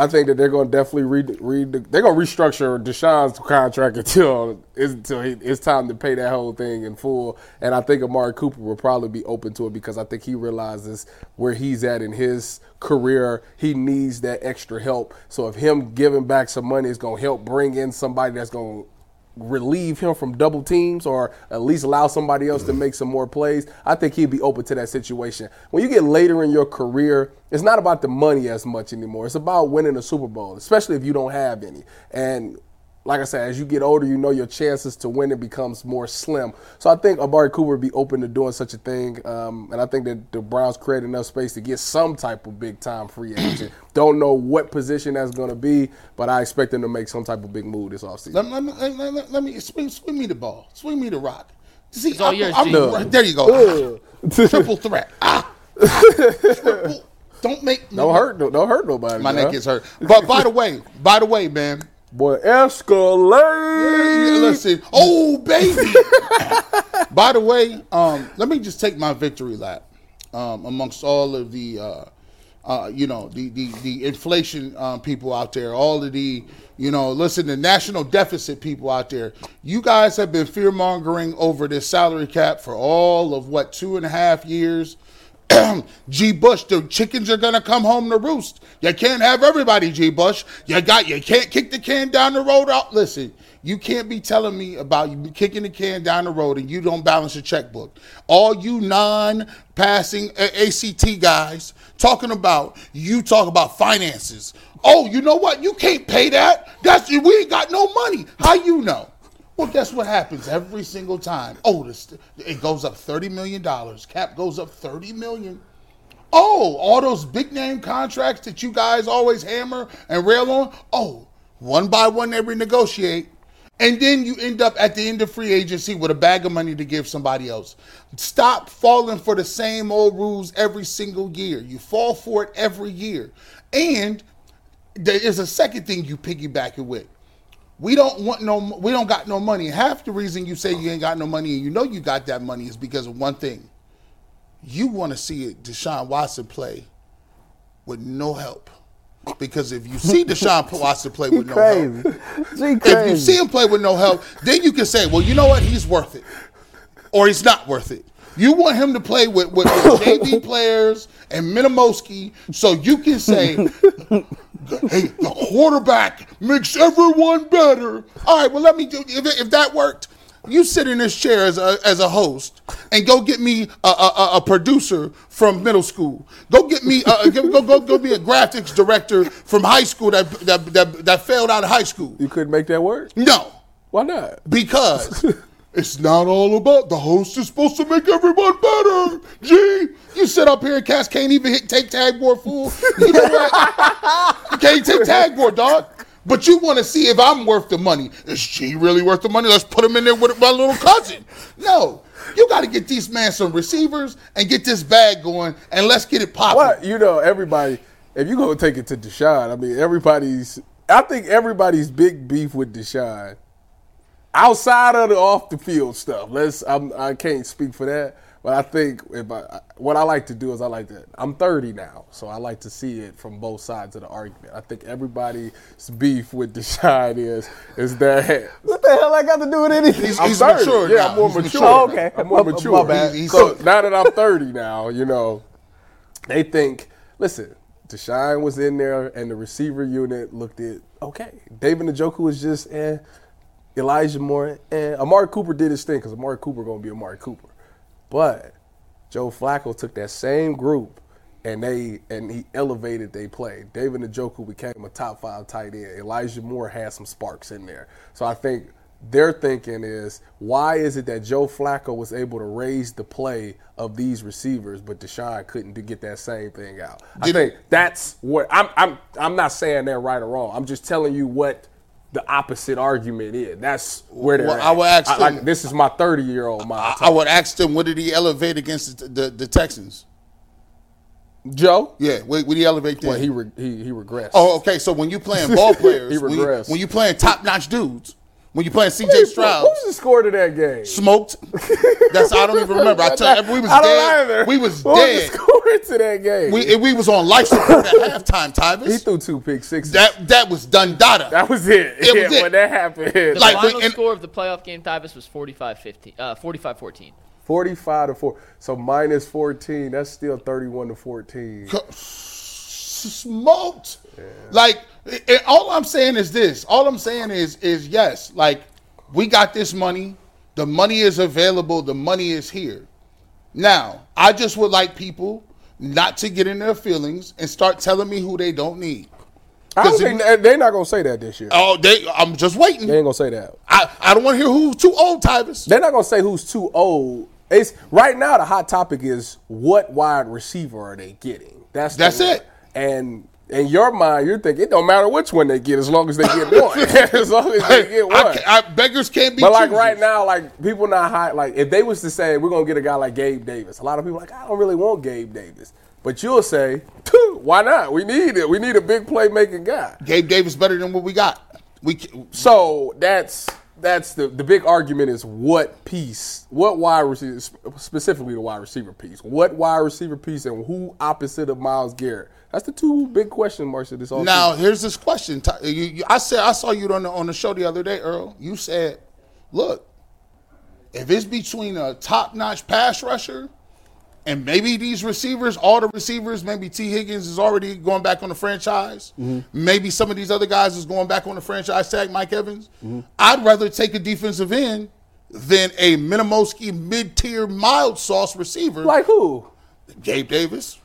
S2: I think that they're going to definitely read, read they're going to restructure Deshaun's contract until until he, it's time to pay that whole thing in full. And I think Amari Cooper will probably be open to it because I think he realizes where he's at in his career. He needs that extra help. So if him giving back some money is going to help bring in somebody that's going to relieve him from double teams or at least allow somebody else to make some more plays, I think he'd be open to that situation. When you get later in your career, it's not about the money as much anymore. It's about winning a Super Bowl, especially if you don't have any. And like I said, as you get older, you know your chances to win it becomes more slim. So I think Amari Cooper would be open to doing such a thing, um, and I think that the Browns create enough space to get some type of big time free agent. Don't know what position that's going to be, but I expect them to make some type of big move this offseason.
S4: Let, let me, let, let- let me swing, swing me the ball. Swing me the rock. See,
S6: all
S4: I'm-
S6: yours,
S4: I'm-
S6: G.
S4: right, there you go. Ah. Triple threat. Ah. Triple. Don't make
S2: Don't hurt, no- don't hurt nobody.
S4: My
S2: man.
S4: neck is hurt. But by the way, by the way, man.
S2: Boy, escalate.
S4: Listen, oh baby. by the way, um, let me just take my victory lap um, amongst all of the, uh, uh, you know, the the, the inflation um, people out there, all of the, you know, listen, the national deficit people out there. You guys have been fear mongering over this salary cap for all of what two and a half years. G. Bush, the chickens are gonna come home to roost. You can't have everybody, G. Bush. You got you can't kick the can down the road. Out. Listen, you can't be telling me about you kicking the can down the road and you don't balance your checkbook. All you non-passing ACT guys talking about you talk about finances. Oh, you know what? You can't pay that. That's we ain't got no money. How you know? Well, guess what happens every single time? Oh, it goes up thirty million dollars. Cap goes up thirty million. Oh, all those big name contracts that you guys always hammer and rail on. Oh, one by one they renegotiate, and then you end up at the end of free agency with a bag of money to give somebody else. Stop falling for the same old rules every single year. You fall for it every year, and there is a second thing you piggyback it with. We don't want no. We don't got no money. Half the reason you say you ain't got no money and you know you got that money is because of one thing. You want to see Deshaun Watson play with no help. Because if you see Deshaun Watson play with no
S5: crazy.
S4: help, if you see him play with no help, then you can say, well, you know what? He's worth it. Or he's not worth it. You want him to play with, with, with JV players and Minimoski so you can say, hey, the quarterback makes everyone better. All right, well, let me do if, if that worked. You sit in this chair as a, as a host and go get me a, a, a- producer from middle school. Go get me uh, a, go, go go go be a graphics director from high school that that, that that failed out of high school.
S2: You couldn't make that work?
S4: No,
S2: Why not?
S4: because it's not all about the host is supposed to make everyone better. Gee, you sit up here and cats can't even hit take tag board fool. You know what? you can't take tag board, dog. But you want to see if I'm worth the money. Is G really worth the money? Let's put him in there with my little cousin. No. You got to get these man some receivers and get this bag going, and let's get it popping.
S2: What you know, everybody. If you gonna take it to Deshaun, I mean, everybody's. I think everybody's big beef with Deshaun, outside of the off the field stuff. Let's. I'm, I can't speak for that, But I think if I, what I like to do is I like to. I'm 30 now, so I like to see it from both sides of the argument. I think everybody's beef with Deshaun is is that
S5: What the hell I got to do with anything?
S4: He's,
S2: I'm 30.
S4: mature
S2: Yeah,
S4: now.
S2: I'm more
S4: He's
S2: mature.
S5: Oh, okay.
S2: I'm more
S5: My-
S2: mature.
S5: my bad.
S2: So now that I'm 30 now, you know, they think, listen, Deshaun was in there and the receiver unit looked at okay. David Njoku was just eh. Elijah Moore and Amari Cooper did his thing because Amari Cooper gonna be Amari Cooper. But Joe Flacco took that same group and they and he elevated they play. David Njoku became a top five tight end. Elijah Moore had some sparks in there. So I think their thinking is why is it that Joe Flacco was able to raise the play of these receivers, but Deshaun couldn't to get that same thing out? I think that's what I'm I'm I'm not saying they're right or wrong. I'm just telling you what the opposite argument is. That's where they're
S4: Well,
S2: at.
S4: I would ask
S2: I- like,
S4: them-
S2: this is my 30 year old mind.
S4: I, I would ask them, what did he elevate against the, the, the Texans?
S2: Joe?
S4: Yeah, what did he elevate them?
S2: Well, he re- he he regressed.
S4: Oh, okay. So when you're playing ball players,
S2: He
S4: when, you,
S2: regressed.
S4: when you playing top notch dudes, when you playing CJ Stroud,
S2: Who's the score to that game?
S4: smoked. That's I don't even remember. I tell you, we was
S2: I don't
S4: dead.
S2: either.
S4: We was
S2: What
S4: dead.
S2: the score to that game?
S4: We we was on life support at halftime,
S2: he threw two pick sixes. That,
S4: That that was done data.
S2: that was it.
S4: It
S2: yeah,
S4: was it.
S2: when that happened.
S6: The
S4: Like,
S6: final
S4: and-
S6: score of the playoff game, Tyvis, was 45-15, uh, 45-14.
S2: 45 to 4. So minus 14, that's still 31 to 14.
S4: smoked. Like, and all I'm saying is this. All I'm saying is, is yes. Like, we got this money. The money is available. The money is here. Now, I just would like people not to get in their feelings and start telling me who they don't need.
S2: I don't think that- they're not going to say that this year.
S4: Oh, they. I'm just waiting.
S2: They ain't going to say that.
S4: I, I don't want to hear who's too old, Tyvis.
S2: They're not going to say who's too old. It's right now the hot topic is what wide receiver are they getting? That's
S4: That's it.
S2: And in your mind, you're thinking it don't matter which one they get as long as they get one. as long as they get one.
S4: I, I, beggars can't be.
S2: But like
S4: choosers.
S2: right now, like people not high. Like if they was to say we're gonna get a guy like Gabe Davis, a lot of people are like I don't really want Gabe Davis. But you'll say, why not? We need it. We need a big playmaking guy.
S4: Gabe Davis better than what we got. We
S2: So that's that's the the big argument is what piece, what wide receiver, specifically the wide receiver piece, what wide receiver piece, and who opposite of Myles Garrett. That's the two big question marks of this all.
S4: Now here's this question. You, you, I said I saw you on the on the show the other day, Earl. You said, "Look, if it's between a top notch pass rusher and maybe these receivers, all the receivers, maybe Tee Higgins is already going back on the franchise. Mm-hmm. Maybe some of these other guys is going back on the franchise tag. Mike Evans. Mm-hmm. I'd rather take a defensive end than a Minimowski mid tier mild sauce receiver
S2: like who?
S4: Gabe Davis.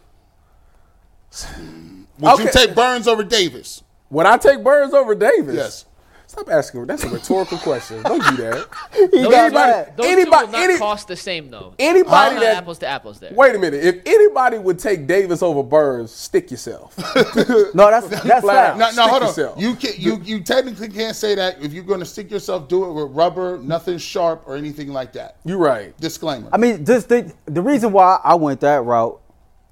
S4: Would you take Burns over Davis?
S2: Would I take Burns over Davis?
S4: Yes.
S2: Stop asking. That's a rhetorical question. Don't do that.
S5: He
S6: Those,
S5: got
S2: Anybody-
S5: mad.
S6: those
S2: anybody-
S6: two will not
S2: any-
S6: cost the same, though.
S2: Anybody that
S6: apples to apples there.
S2: wait a minute. If anybody would take Davis over Burns, stick yourself.
S5: No, that's that's
S2: Flat
S5: fact.
S4: No, no,
S2: Stick
S4: hold on. You can you you technically can't say that if you're going to stick yourself. Do it with rubber, nothing sharp or anything like that.
S2: You're right.
S4: Disclaimer.
S5: I mean, just the the reason why I went that route.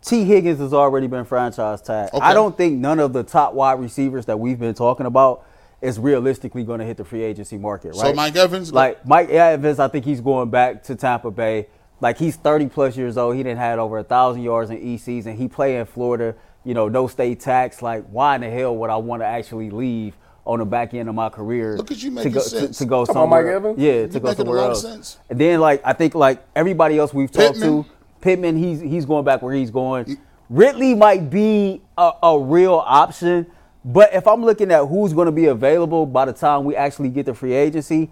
S5: Tee Higgins has already been franchise tagged.
S4: Okay.
S5: I don't think none of the top wide receivers that we've been talking about is realistically going to hit the free agency market, right?
S4: So Mike Evans,
S5: like Mike Evans, I think he's going back to Tampa Bay. Like he's 30 plus years old. He didn't had over a thousand yards in each season. He played in Florida. You know, no state tax. Like, why in the hell would I want to actually leave on the back end of my career?
S4: Look at you
S5: to
S4: making
S5: go,
S4: sense.
S5: To, to go
S2: Talking about Mike
S5: somewhere.
S2: Evans?
S5: Yeah,
S4: You're
S5: to go
S4: making a
S5: somewhere
S4: lot of
S5: else.
S4: sense.
S5: And then like I think like everybody else we've talked to, Pittman, he's he's going back where he's going. Ridley might be a, a real option, but if I'm looking at who's going to be available by the time we actually get the free agency,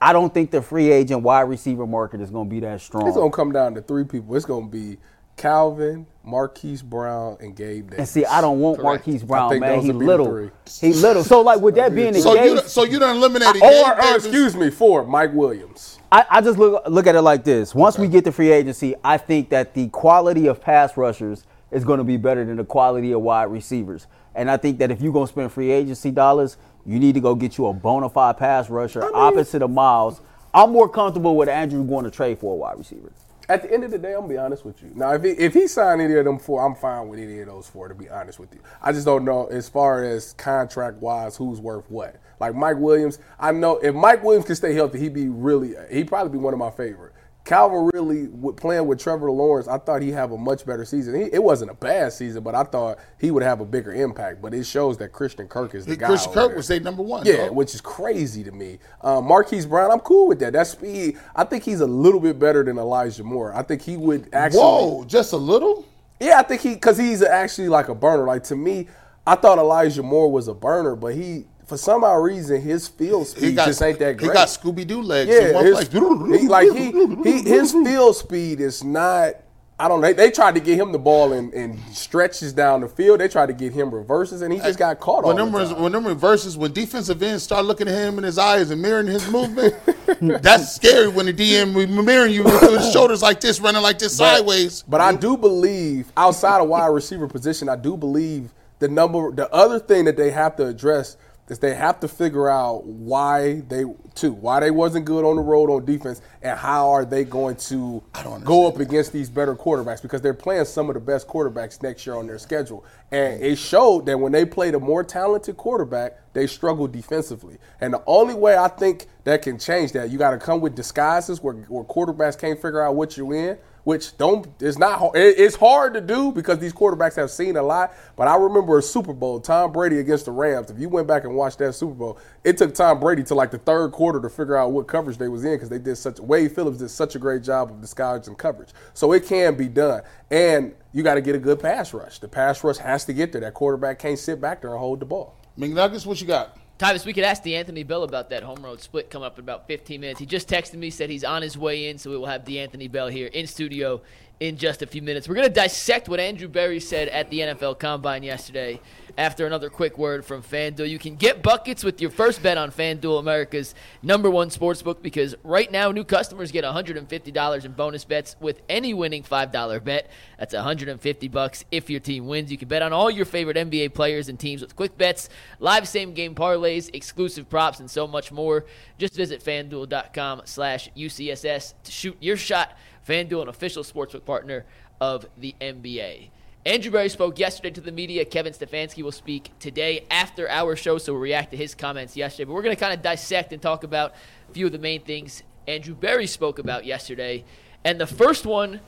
S5: I don't think the free agent wide receiver market is going to be that strong.
S2: It's gonna come down to three people. It's gonna be Calvin, Marquise Brown, and Gabe Davis.
S5: and see, I don't want
S6: Correct.
S5: Marquise
S2: I
S5: Brown,
S2: think
S5: man.
S2: those
S5: He
S2: would be the
S5: little.
S2: three.
S5: He little. So like with that being the
S4: so you
S5: case,
S4: so you done eliminated
S2: Or,
S4: Gabe
S2: or
S4: Davis.
S2: excuse me, four, Mike Williams.
S5: I, I just look look at it like this. Once we get to free agency, I think that the quality of pass rushers is going to be better than the quality of wide receivers. And I think that if you're going to spend free agency dollars, you need to go get you a bona fide pass rusher opposite of Myles. I'm more comfortable with Andrew going to trade for a wide receiver.
S2: At the end of the day, I'm gonna be honest with you. Now, if he, if he signed any of them four, I'm fine with any of those four. To be honest with you, I just don't know as far as contract wise who's worth what. Like Mike Williams, I know if Mike Williams can stay healthy, he'd be really. He'd probably be one of my favorite. Calvin really playing with Trevor Lawrence, I thought he'd have a much better season. He, it wasn't a bad season, but I thought he would have a bigger impact. But it shows that Christian Kirk is the guy.
S4: Christian Kirk
S2: there.
S4: was their number one.
S2: Yeah,
S4: dog.
S2: which is crazy to me. Um, Marquise Brown, I'm cool with that. That speed, I think he's a little bit better than Elijah Moore. I think he would actually.
S4: Whoa, just a little?
S2: Yeah, I think he because he's actually like a burner. Like to me, I thought Elijah Moore was a burner, but he for some odd reason his field speed
S4: got,
S2: just ain't that great.
S4: He got Scooby Doo legs.
S2: Yeah, his,
S4: like,
S2: he, like he, he his field speed is not. I don't know. They, they tried to get him the ball and, in stretches down the field. They tried to get him reverses, and he just got caught
S4: when
S2: all
S4: them,
S2: the
S4: res- when them reverses, when defensive ends start looking at him in his eyes and mirroring his movement, that's scary when the DM mirroring you with his shoulders like this, running like this sideways.
S2: But I do believe outside of wide receiver position, I do believe the number. The other thing that they have to address is they have to figure out why they too why they wasn't good on the road on defense and how are they going to go up against these better quarterbacks because they're playing some of the best quarterbacks next year on their schedule. And it showed that when they played a more talented quarterback they struggled defensively. And the only way I think that can change that you got to come with disguises where, where quarterbacks can't figure out what you're in which don't it's not. It's hard to do because these quarterbacks have seen a lot. But I remember a Super Bowl, Tom Brady against the Rams. If you went back and watched that Super Bowl, it took Tom Brady to like the third quarter to figure out what coverage they was in because they did such. Wade Phillips did such a great job of disguising coverage, so it can be done. And you got to get a good pass rush. The pass rush has to get there. That quarterback can't sit back there and hold the ball.
S4: McNuggets, what you got?
S6: Tyvis, we could ask D'Anthony Bell about that home road split coming up in about 15 minutes. He just texted me, said he's on his way in, so we will have D'Anthony Bell here in studio in just a few minutes. We're going to dissect what Andrew Berry said at the NFL Combine yesterday after another quick word from FanDuel. You can get buckets with your first bet on FanDuel, America's number one sportsbook, because right now new customers get $150 in bonus bets with any winning $5 bet. That's 150 bucks if your team wins. You can bet on all your favorite NBA players and teams with quick bets, live same game parlays, exclusive props, and so much more. Just visit fanduel.com slash UCSS to shoot your shot. FanDuel, an official sportsbook partner of the NBA. Andrew Berry spoke yesterday to the media. Kevin Stefanski will speak today after our show, so we'll react to his comments yesterday. But we're going to kind of dissect and talk about a few of the main things Andrew Berry spoke about yesterday. And the first one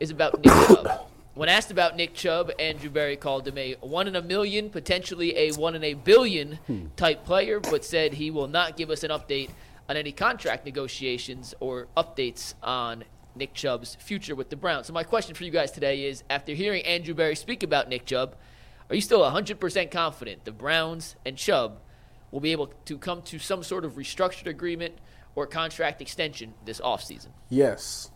S6: is about Nick Chubb. When asked about Nick Chubb, Andrew Berry called him a one in a million, potentially a one in a billion type player, but said he will not give us an update on any contract negotiations or updates on Nick Chubb's future with the Browns. So my question for you guys today is after hearing Andrew Berry speak about Nick Chubb, are you still 100% confident the Browns and Chubb will be able to come to some sort of restructured agreement or contract extension this offseason?
S2: Yes.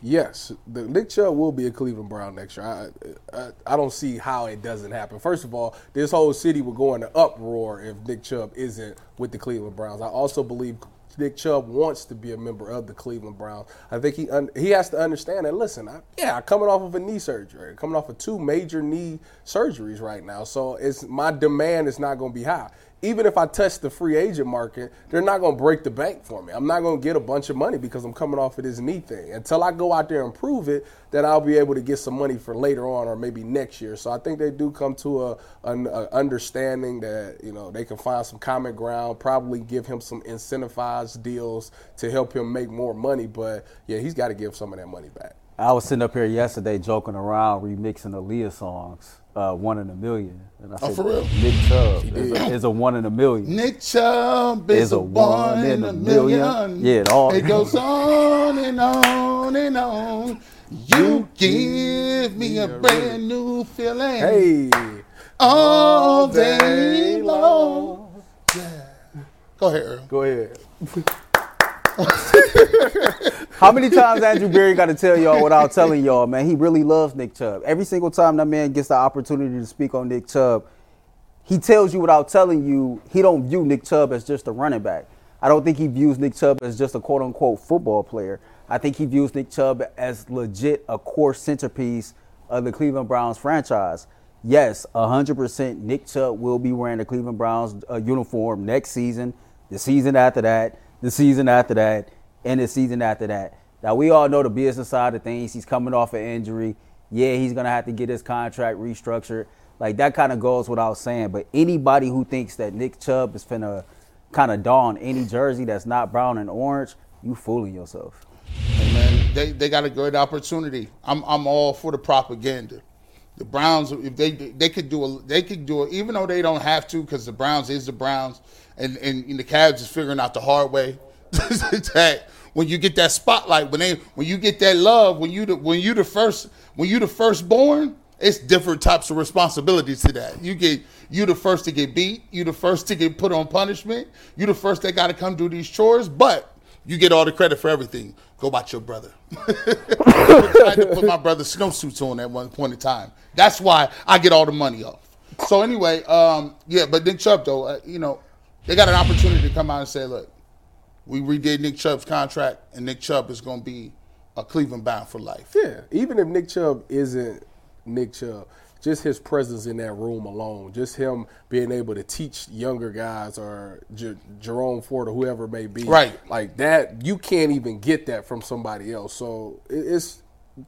S2: Yes, the Nick Chubb will be a Cleveland Brown next year. I, I I don't see how it doesn't happen. First of all, this whole city would go into uproar if Nick Chubb isn't with the Cleveland Browns. I also believe Nick Chubb wants to be a member of the Cleveland Browns. I think he un- he has to understand that. Listen, I, yeah, coming off of a knee surgery, coming off of two major knee surgeries right now, so it's my demand is not going to be high. Even if I touch the free agent market, they're not going to break the bank for me. I'm not going to get a bunch of money because I'm coming off of this knee thing. Until I go out there and prove it, then I'll be able to get some money for later on or maybe next year. So I think they do come to a, an a understanding that you know they can find some common ground. Probably give him some incentivized deals to help him make more money. But yeah, he's got to give some of that money back.
S5: I was sitting up here yesterday joking around, remixing Aaliyah songs, uh, "One in a Million. and I
S4: Oh,
S5: said,
S4: for real?
S5: Nick Chubb is a, is a one in a million.
S4: Nick Chubb is,
S5: Is
S4: a
S5: a
S4: one in a million.
S5: Yeah, it all-
S4: It goes on and on and on. You give me a brand new feeling
S2: Hey,
S4: all day long. Yeah. Go ahead, Earl.
S2: go ahead.
S5: How many times Andrew Berry got to tell y'all without telling y'all, man? He really loves Nick Chubb. Every single time that man gets the opportunity to speak on Nick Chubb, he tells you without telling you he don't view Nick Chubb as just a running back. I don't think he views Nick Chubb as just a quote unquote football player. I think he views Nick Chubb as legit a core centerpiece of the Cleveland Browns franchise. Yes, 100% Nick Chubb will be wearing the Cleveland Browns uh, uniform next season, the season after that, the season after that, and the season after that. Now, we all know the business side of things. He's coming off an injury. Yeah, he's to have to get his contract restructured. Like, that kind of goes without saying. But anybody who thinks that Nick Chubb is finna kind of don any jersey that's not brown and orange, you fooling yourself.
S4: Man, they they got a great opportunity. I'm I'm all for the propaganda. The Browns, if they they could do a, they could do it, even though they don't have to, because the Browns is the Browns, and, and and the Cavs is figuring out the hard way that when you get that spotlight, when they when you get that love, when you the, when you the first when you the firstborn, it's different types of responsibilities to that. You get you the first to get beat, you the first to get put on punishment, you the first that got to come do these chores, but you get all the credit for everything. Go about your brother. I had to put my brother's snowsuits on at one point in time. That's why I get all the money off. So anyway, um, yeah, but then Chubb though, uh, you know, they got an opportunity to come out and say, look, we redid Nick Chubb's contract, and Nick Chubb is going to be a Cleveland bound for life.
S2: Yeah, even if Nick Chubb isn't Nick Chubb, just his presence in that room alone, just him being able to teach younger guys or J- Jerome Ford or whoever it may be,
S4: Right.
S2: Like that, you can't even get that from somebody else. So it's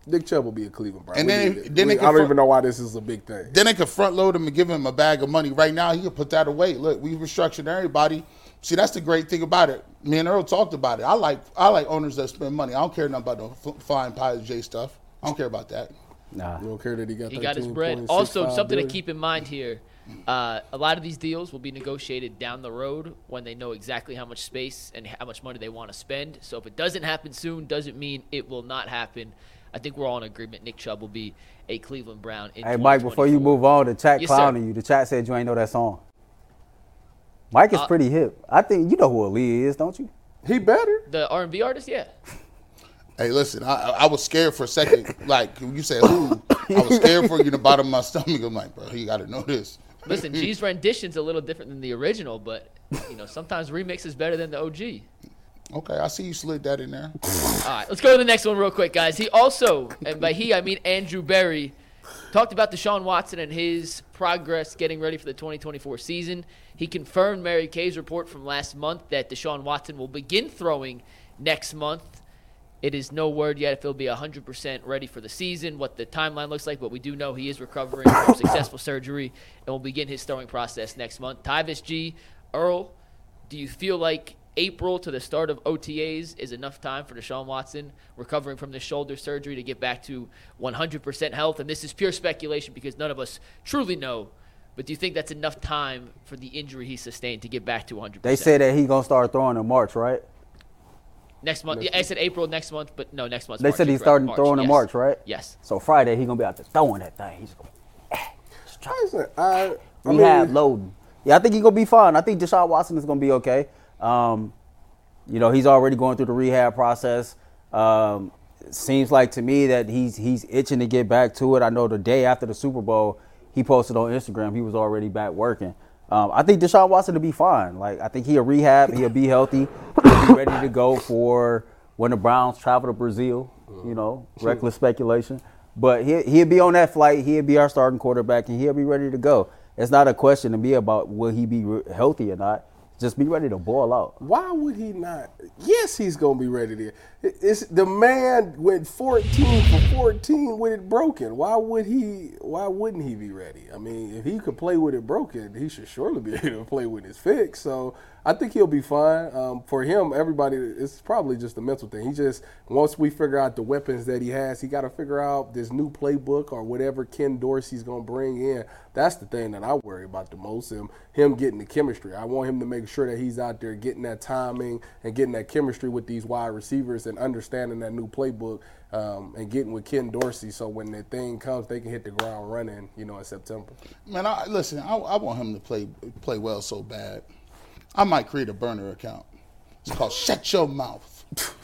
S2: Nick Chubb will be a Cleveland Brown.
S4: And
S2: We
S4: then- then
S2: We- I don't
S4: confront-
S2: even know why this is a big thing.
S4: Then they could front load him and give him a bag of money right now. He could put that away. Look, we restructured everybody. See, that's the great thing about it. Me and Earl talked about it. I like I like owners that spend money. I don't care nothing about the f- flying Pilot J stuff. I don't care about that.
S5: Nah.
S2: You don't care that he got
S6: He got his bread. Also, something to keep in mind here: uh, a lot of these deals will be negotiated down the road when they know exactly how much space and how much money they want to spend. So if it doesn't happen soon, doesn't mean it will not happen. I think we're all in agreement. Nick Chubb will be a Cleveland Brown. In
S5: Hey, Mike, before you move on, the chat
S6: Yes, sir.
S5: clowning you. The chat said you ain't know that song. Mike is
S6: Uh,
S5: pretty hip. I think you know who Aaliyah is, don't you?
S2: He better.
S6: the R&B artist, yeah.
S4: Hey, listen, I, I- I was scared for a second. Like when you said who, I was scared for you in the bottom of my stomach. I'm like, bro, you got to know this.
S6: Listen, G's rendition's a little different than the original, but you know sometimes remix is better than the OG.
S4: Okay, I see you slid that in there.
S6: All right, let's go to the next one real quick, guys. He also, and by he I mean Andrew Berry, talked about Deshaun Watson and his progress getting ready for the 2024 season. He confirmed Mary Kay's report from last month that Deshaun Watson will begin throwing next month. It is no word yet if he'll be 100% ready for the season, what the timeline looks like, but we do know he is recovering from successful surgery and will begin his throwing process next month. Tyvis G, Earl, do you feel like April to the start of OTAs is enough time for Deshaun Watson recovering from the shoulder surgery to get back to 100% health? And this is pure speculation because none of us truly know. But do you think that's enough time for the injury he sustained to get back to 100%?
S5: They said that he gonna start throwing in March, right?
S6: next month. Yeah, I said April next month, but no, next month.
S5: They said he's starting throwing in. March, right?
S6: Yes.
S5: So Friday he gonna be out there throwing that thing. He's gonna
S2: Listen, I, I
S5: rehab
S2: mean,
S5: loading. Yeah, I think he's gonna be fine. I think Deshaun Watson is gonna be okay. Um, you know, he's already going through the rehab process. Um, seems like to me that he's he's itching to get back to it. I know the day after the Super Bowl, he posted on Instagram he was already back working. Um, I think Deshaun Watson will be fine. Like I think he'll rehab, he'll be healthy, he'll be ready to go for when the Browns travel to Brazil. You know, reckless speculation. But he he'll be on that flight. He'll be our starting quarterback, and he'll be ready to go. It's not a question to me about will he be healthy or not. Just be ready to ball out.
S2: Why would he not? Yes, he's gonna be ready to. It's the man went 14 for 14 with it broken. Why would he? Why wouldn't he be ready? I mean, if he could play with it broken, he should surely be able to play with his fix. So I think he'll be fine. Um, for him, everybody, it's probably just a mental thing. He just once we figure out the weapons that he has, he got to figure out this new playbook or whatever Ken Dorsey's gonna bring in. That's the thing that I worry about the most. Him, him getting the chemistry. I want him to make sure that he's out there getting that timing and getting that chemistry with these wide receivers and understanding that new playbook um, and getting with Ken Dorsey. So when the thing comes, they can hit the ground running. You know, in September.
S4: Man, I, listen, I, I want him to play play well so bad. I might create a burner account. It's called Shut Your Mouth.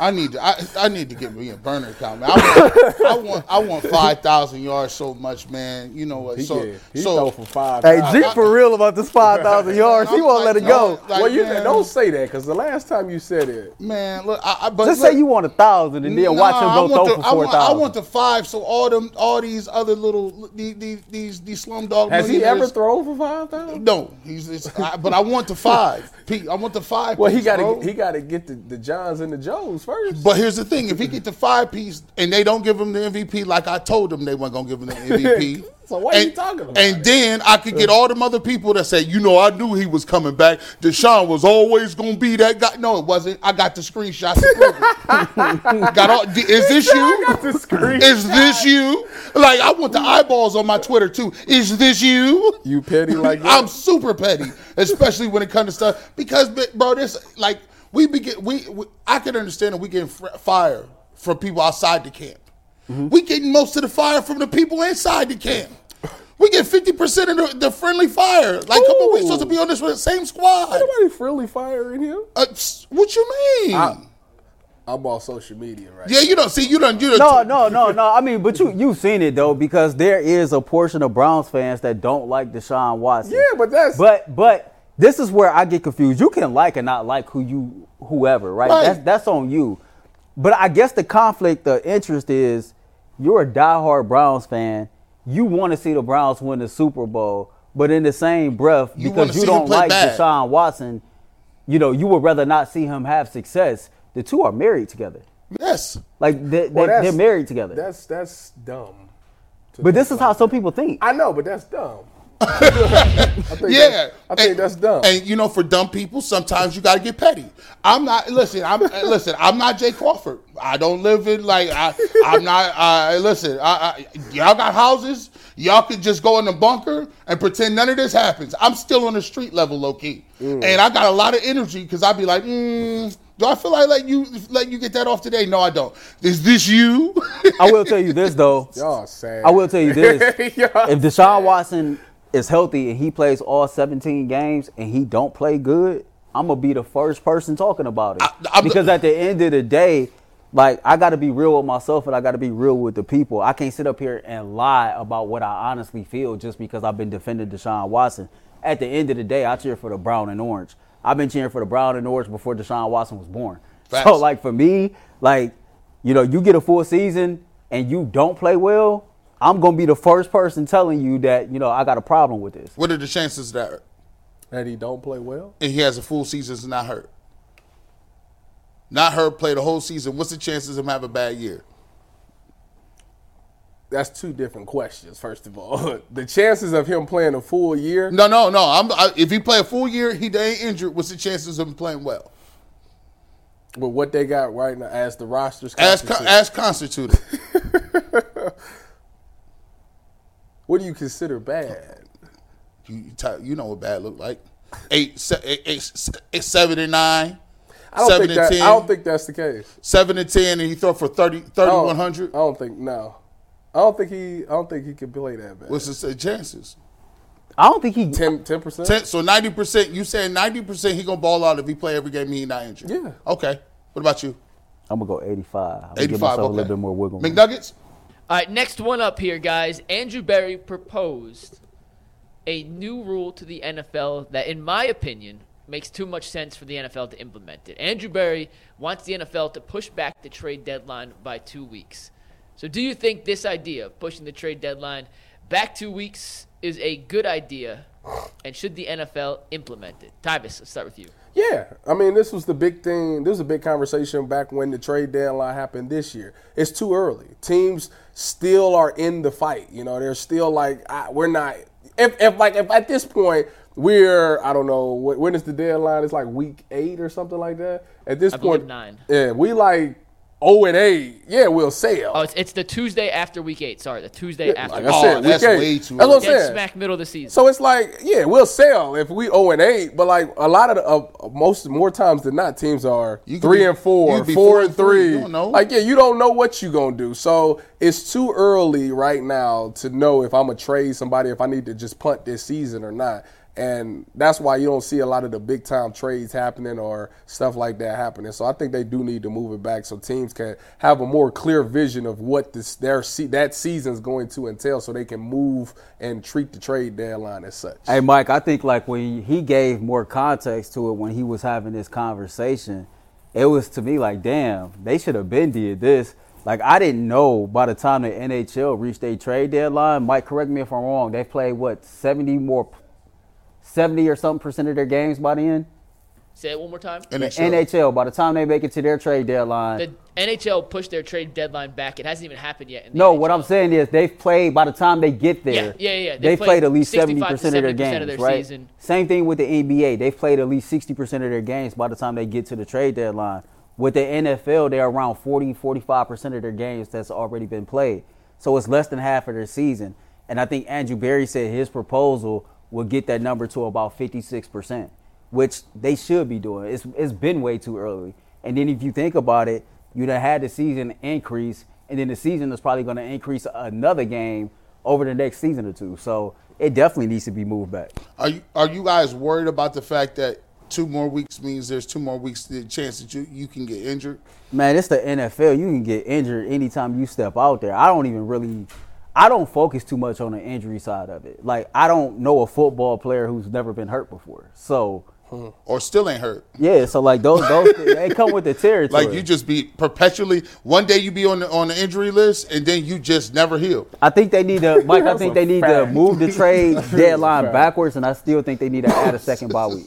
S4: I need to, I, I need to get me a burner account, man. I want I want, I want five thousand yards so much, man. You know what?
S2: He
S4: So
S2: did. He
S4: so
S2: for five.
S5: Hey,
S2: thousand.
S5: G for real about this five thousand yards. He won't let it go.
S4: like,
S2: well, you
S4: man,
S2: don't say that because the last time you said it,
S4: man. Look, I, I, but
S5: Just
S4: look,
S5: say you want a thousand and then watch him go
S4: I want
S5: throw
S4: the,
S5: for
S4: I
S5: four
S4: want, I want the five. So all them, all these other little, these these these, these slumdog.
S2: has he ever
S4: millionaires-
S2: thrown for five thousand?
S4: No, he's. It's, I, but I want the five. Pete, I want the five.
S2: Well, he got to he got to get the, the Johns and the Joes first.
S4: But here's the thing: if he get the five piece and they don't give him the MVP, like I told them they weren't gonna give him the MVP,
S2: So what are you talking about?
S4: And then I could get all them other people that say, you know, I knew he was coming back. Deshaun was always gonna be that guy. No, it wasn't. I got the screenshots. to prove it. got all. Is this you?
S2: got the screen.
S4: Is this you? Like I want the eyeballs on my Twitter too. Is this you?
S2: You petty like that?
S4: I'm super petty, especially when it comes to stuff because, bro, this like we begin. We, we I can understand that we get fire from people outside the camp.
S2: Mm-hmm.
S4: We getting most of the fire from the people inside the camp. We get fifty percent of the, the friendly fire. Like, come on, we supposed to be on this same squad.
S2: Ain't nobody friendly fire in here.
S4: Uh, what you mean?
S2: I- I'm on social media right
S4: yeah, you don't see. You don't. You don't.
S5: No, no, no, no. I mean, but you you've seen it though, because there is a portion of Browns fans that don't like Deshaun Watson.
S2: Yeah, but that's
S5: But but this is where I get confused. You can like and not like who you whoever, right?
S4: Right.
S5: That's that's on you. But I guess the conflict of interest is you're a diehard Browns fan. You want to see the Browns win the Super Bowl, but in the same breath,
S4: You
S5: because you don't like
S4: bad.
S5: Deshaun Watson, you know, you would rather not see him have success. The two are married together.
S4: Yes.
S5: Like they, they,
S2: Well, that's-
S5: they're married together.
S2: that's that's dumb.
S5: But this
S2: think
S5: is how
S2: like
S5: some people think.
S2: I know, but that's dumb. I think
S4: Yeah,
S2: that's- I think
S4: and,
S2: that's dumb.
S4: And you know, for dumb people, sometimes you got to get petty. I'm not. Listen, I'm listen. I'm not Jay Crawford. I don't live in like. I, I'm not. Uh, listen, I, I, y'all got houses. Y'all could just go in the bunker and pretend none of this happens. I'm still on the street level, low key,
S2: Mm.
S4: and I got a lot of energy because I'd be like, mm, do I feel like let you let you get that off today? No, I don't. Is this you?
S5: I will tell you this though.
S2: Y'all sad.
S5: I will tell you this:
S2: Y'all
S5: if Deshaun Watson is healthy and he plays all 17 games and he don't play good, I'm gonna be the first person talking about it.
S4: I-
S5: because at the end of the day, like I got to be real with myself and I got to be real with the people. I can't sit up here and lie about what I honestly feel just because I've been defending Deshaun Watson. At the end of the day, I cheer for the brown and orange. I've been cheering for the brown and orange before Deshaun Watson was born.
S4: Facts.
S5: So like for me, like you know, you get a full season and you don't play well, I'm gonna be the first person telling you that you know I got a problem with this.
S4: what are the chances that
S2: that he don't play well.
S4: and he has a full season is not hurt? Not hurt, play the whole season. What's the chances of him have a bad year?
S2: That's two different questions. First of all, the chances of him playing a full year.
S4: No, no, no. I'm, I, if he play a full year, he ain't injured. What's the chances of him playing well?
S2: With what they got right now as the rosters.
S4: As con- as constituted.
S2: what do you consider bad?
S4: you, you know what bad look like. Eight, se- eight, eight, s- eight, seven and nine.
S2: I don't
S4: seven
S2: think
S4: and
S2: that.
S4: ten.
S2: I don't think that's the case.
S4: seven and ten, and he throw for 30,
S2: I don't-
S4: 3,100.
S2: I don't think no. I don't think he. I don't think he can play that bad.
S4: What's the chances?
S5: I don't think he.
S2: 10 percent.
S4: 10, so ninety percent. You saying ninety percent he gonna ball out if he play every game he not injured?
S2: Yeah.
S4: Okay. What about you?
S5: I'm gonna go 85. I'm gonna give
S4: Eighty-five.
S5: myself
S4: Okay.
S5: a little bit more wiggle. room.
S4: McNuggets.
S6: All right, next one up here, guys. Andrew Berry proposed a new rule to the NFL that, in my opinion, makes too much sense for the NFL to implement it. Andrew Berry wants the NFL to push back the trade deadline by two weeks. So, do you think this idea of pushing the trade deadline back two weeks is a good idea? And should the NFL implement it? Tyvis, let's start with you.
S2: Yeah, I mean, this was the big thing. This was a big conversation back when the trade deadline happened this year. It's too early. Teams still are in the fight. You know, they're still like, I, we're not. If, if like if at this point we're, I don't know, when is the deadline? It's like week eight or something like that. At this
S6: I
S2: point,
S6: nine.
S2: Yeah, we like zero and eight. Yeah, we'll sail.
S6: Oh, it's, it's the Tuesday after week eight. Sorry, the Tuesday after
S2: like
S6: week
S2: I
S4: Oh,
S2: said,
S4: that's
S2: week eight.
S4: way too
S2: That's what I'm saying.
S6: smack middle of the season.
S2: So it's like, yeah, we'll sell if we 0 and 8, but like a lot of the uh, most more times than not, teams are
S4: You
S2: three
S4: be-
S2: and four,
S4: you could be
S2: four
S4: four
S2: and
S4: and three.
S2: three.
S4: You don't know.
S2: Like, yeah, you don't know what you're gonna do. So it's too early right now to know if I'm gonna trade somebody, if I need to just punt this season or not. And that's why you don't see a lot of the big time trades happening or stuff like that happening. So I think they do need to move it back so teams can have a more clear vision of what this their that season is going to entail, so they can move and treat the trade deadline as such.
S5: Hey, Mike, I think like when he gave more context to it when he was having this conversation, it was to me like, damn, they should have been did this. Like I didn't know by the time the NHL reached a trade deadline. Mike, correct me if I'm wrong. They played what seventy more, seventy or something percent of their games by the end.
S6: Say it one more time.
S5: The
S4: NHL.
S5: NHL, by the time they make it to their trade deadline,
S6: The NHL pushed their trade deadline back. It hasn't even happened yet. in the
S5: no, what I'm saying is they've played by the time they get there.
S6: Yeah, yeah, yeah.
S5: They've
S6: They've
S5: played,
S6: played
S5: at least
S6: seventy
S5: percent of their games,
S6: of their
S5: right?
S6: season.
S5: Same thing with the NBA. They've played at least 60 percent of their games by the time they get to the trade deadline. With the NFL, they're around 40, 45 percent of their games that's already been played. So it's less than half of their season. And I think Andrew Berry said his proposal will get that number to about 56 percent, which they should be doing. It's it's been way too early. And then if you think about it, you'd have had the season increase, and then the season is probably going to increase another game over the next season or two. So it definitely needs to be moved back.
S4: Are you are you guys worried about the fact that two more weeks means there's two more weeks the chance that you, you can get injured?
S5: Man, it's the NFL. You can get injured anytime you step out there. I don't even really, I don't focus too much on the injury side of it. Like I don't know a football player who's never been hurt before. So hmm.
S4: Or still ain't hurt?
S5: yeah, so like those those they come with the territory.
S4: Like you just be perpetually one day you be on the on the injury list and then you just never heal.
S5: I think they need to, Mike. I think they need to move the trade deadline backwards, and I still think they need to add a second bye week.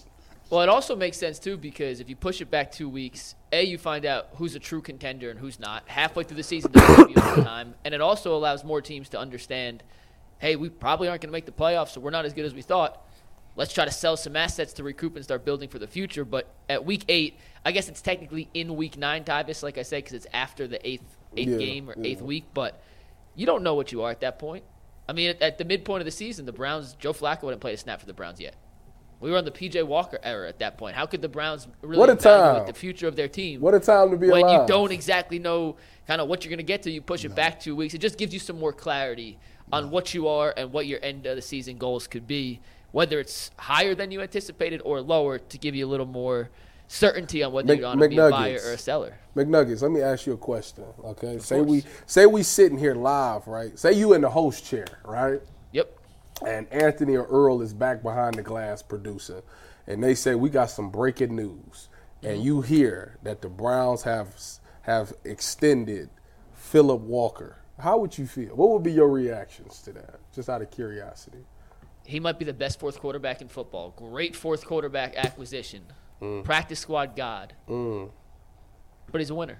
S6: Well, it also makes sense too because if you push it back two weeks, a you find out who's a true contender and who's not halfway through the season. Doesn't give you enough time, and it also allows more teams to understand, hey, we probably aren't going to make the playoffs, so we're not as good as we thought. Let's try to sell some assets to recoup and start building for the future. But at week eight, I guess it's technically in week nine, Tyvis, like I said, because it's after the eighth eighth
S2: Yeah,
S6: game or
S2: yeah.
S6: eighth week. But you don't know what you are at that point. I mean, at, at the midpoint of the season, the Browns, Joe Flacco wouldn't play a snap for the Browns yet. We were on the PJ Walker era at that point. How could the Browns really
S2: What a time.
S6: the future of their team
S2: What a time to be
S6: when
S2: alive.
S6: you don't exactly know kind of what you're going to get to? You push it back two weeks. It just gives you some more clarity on what you are and what your end of the season goals could be, whether it's higher than you anticipated or lower, to give you a little more certainty on whether
S2: Mc-
S6: you're going to be a buyer or a seller.
S2: McNuggets, let me ask you a question. Okay. say
S6: course.
S2: we say we sitting here live, right? Say you in the host chair, right? And Anthony or Earl is back behind the glass producing, and they say we got some breaking news, and you hear that the Browns have have extended Philip Walker. How would you feel? What would be your reactions to that? Just out of curiosity.
S6: He might be the best fourth quarterback in football. Great fourth quarterback acquisition. Mm. Practice squad god. Mm. But he's a winner.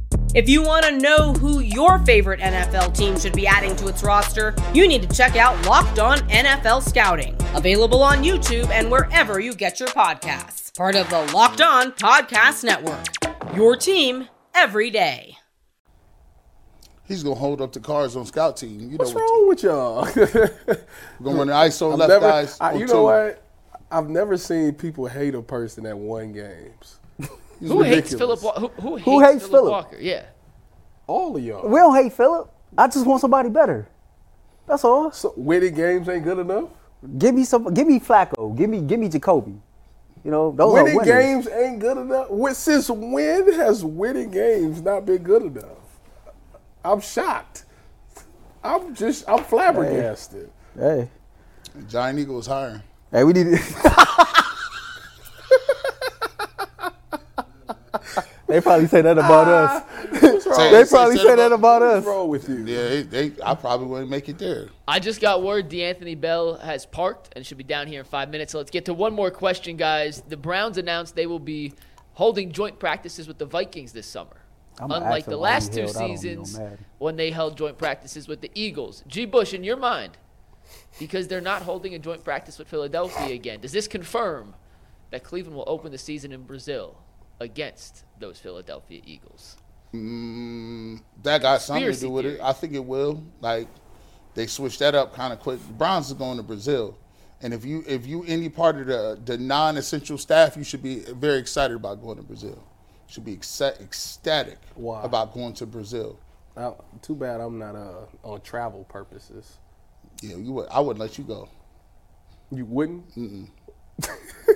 S7: If you want to know who your favorite NFL team should be adding to its roster, you need to check out Locked On NFL Scouting, available on YouTube and wherever you get your podcasts. Part of the Locked On Podcast Network. Your team every day.
S4: He's gonna hold up the cards on scout team. You know
S2: What's
S4: what?
S2: wrong with y'all?
S4: We're gonna run the ISO
S2: I've
S4: left
S2: never,
S4: guys.
S2: I,
S4: on
S2: you
S4: two.
S2: know what? I've never seen people hate a person that won games. It's
S6: Who hates. Philip? Wa- who, who hates,
S5: Who hates
S6: Philip,
S5: Phillip?
S6: Walker? Yeah.
S2: All of y'all.
S5: We don't hate Philip. I just want somebody better. That's all.
S2: So winning games ain't good enough.
S5: Give me some. Give me Flacco. Give me. Give me Jacoby. You know those are
S2: winning
S5: winners.
S2: games ain't good enough. When- Since when has winning games not been good enough? I'm shocked. I'm just I'm flabbergasted.
S5: Hey,
S4: Giant Eagle is hiring.
S5: hey, we need. they probably say that about
S2: ah, us.
S4: Say-
S5: They probably
S4: say
S5: say that
S4: about-
S5: about
S2: What's
S5: us.
S2: wrong with you?
S4: Yeah, they, they I probably wouldn't make it there.
S6: I just got word D'Anthony Bell has parked and should be down here in five minutes. So let's get to one more question, guys. The Browns announced they will be holding joint practices with the Vikings this summer.
S5: I'ma
S6: Unlike the last two
S5: held out on me on
S6: seasons when they held joint practices with the Eagles. G. Bush, in your mind, because they're not holding a joint practice with Philadelphia again, does this confirm that Cleveland will open the season in Brazil against those Philadelphia Eagles?
S4: Mm, that got something to do with it. I think it will. Like they switched that up kind of quick. The Browns is going to Brazil, and if you if you any part of the the non-essential staff, you should be very excited about going to Brazil. You should be ecsta- ecstatic
S2: Why?
S4: about going to Brazil.
S2: Uh, too bad I'm not uh, on travel purposes.
S4: Yeah, you would. I wouldn't let you go.
S2: You wouldn't?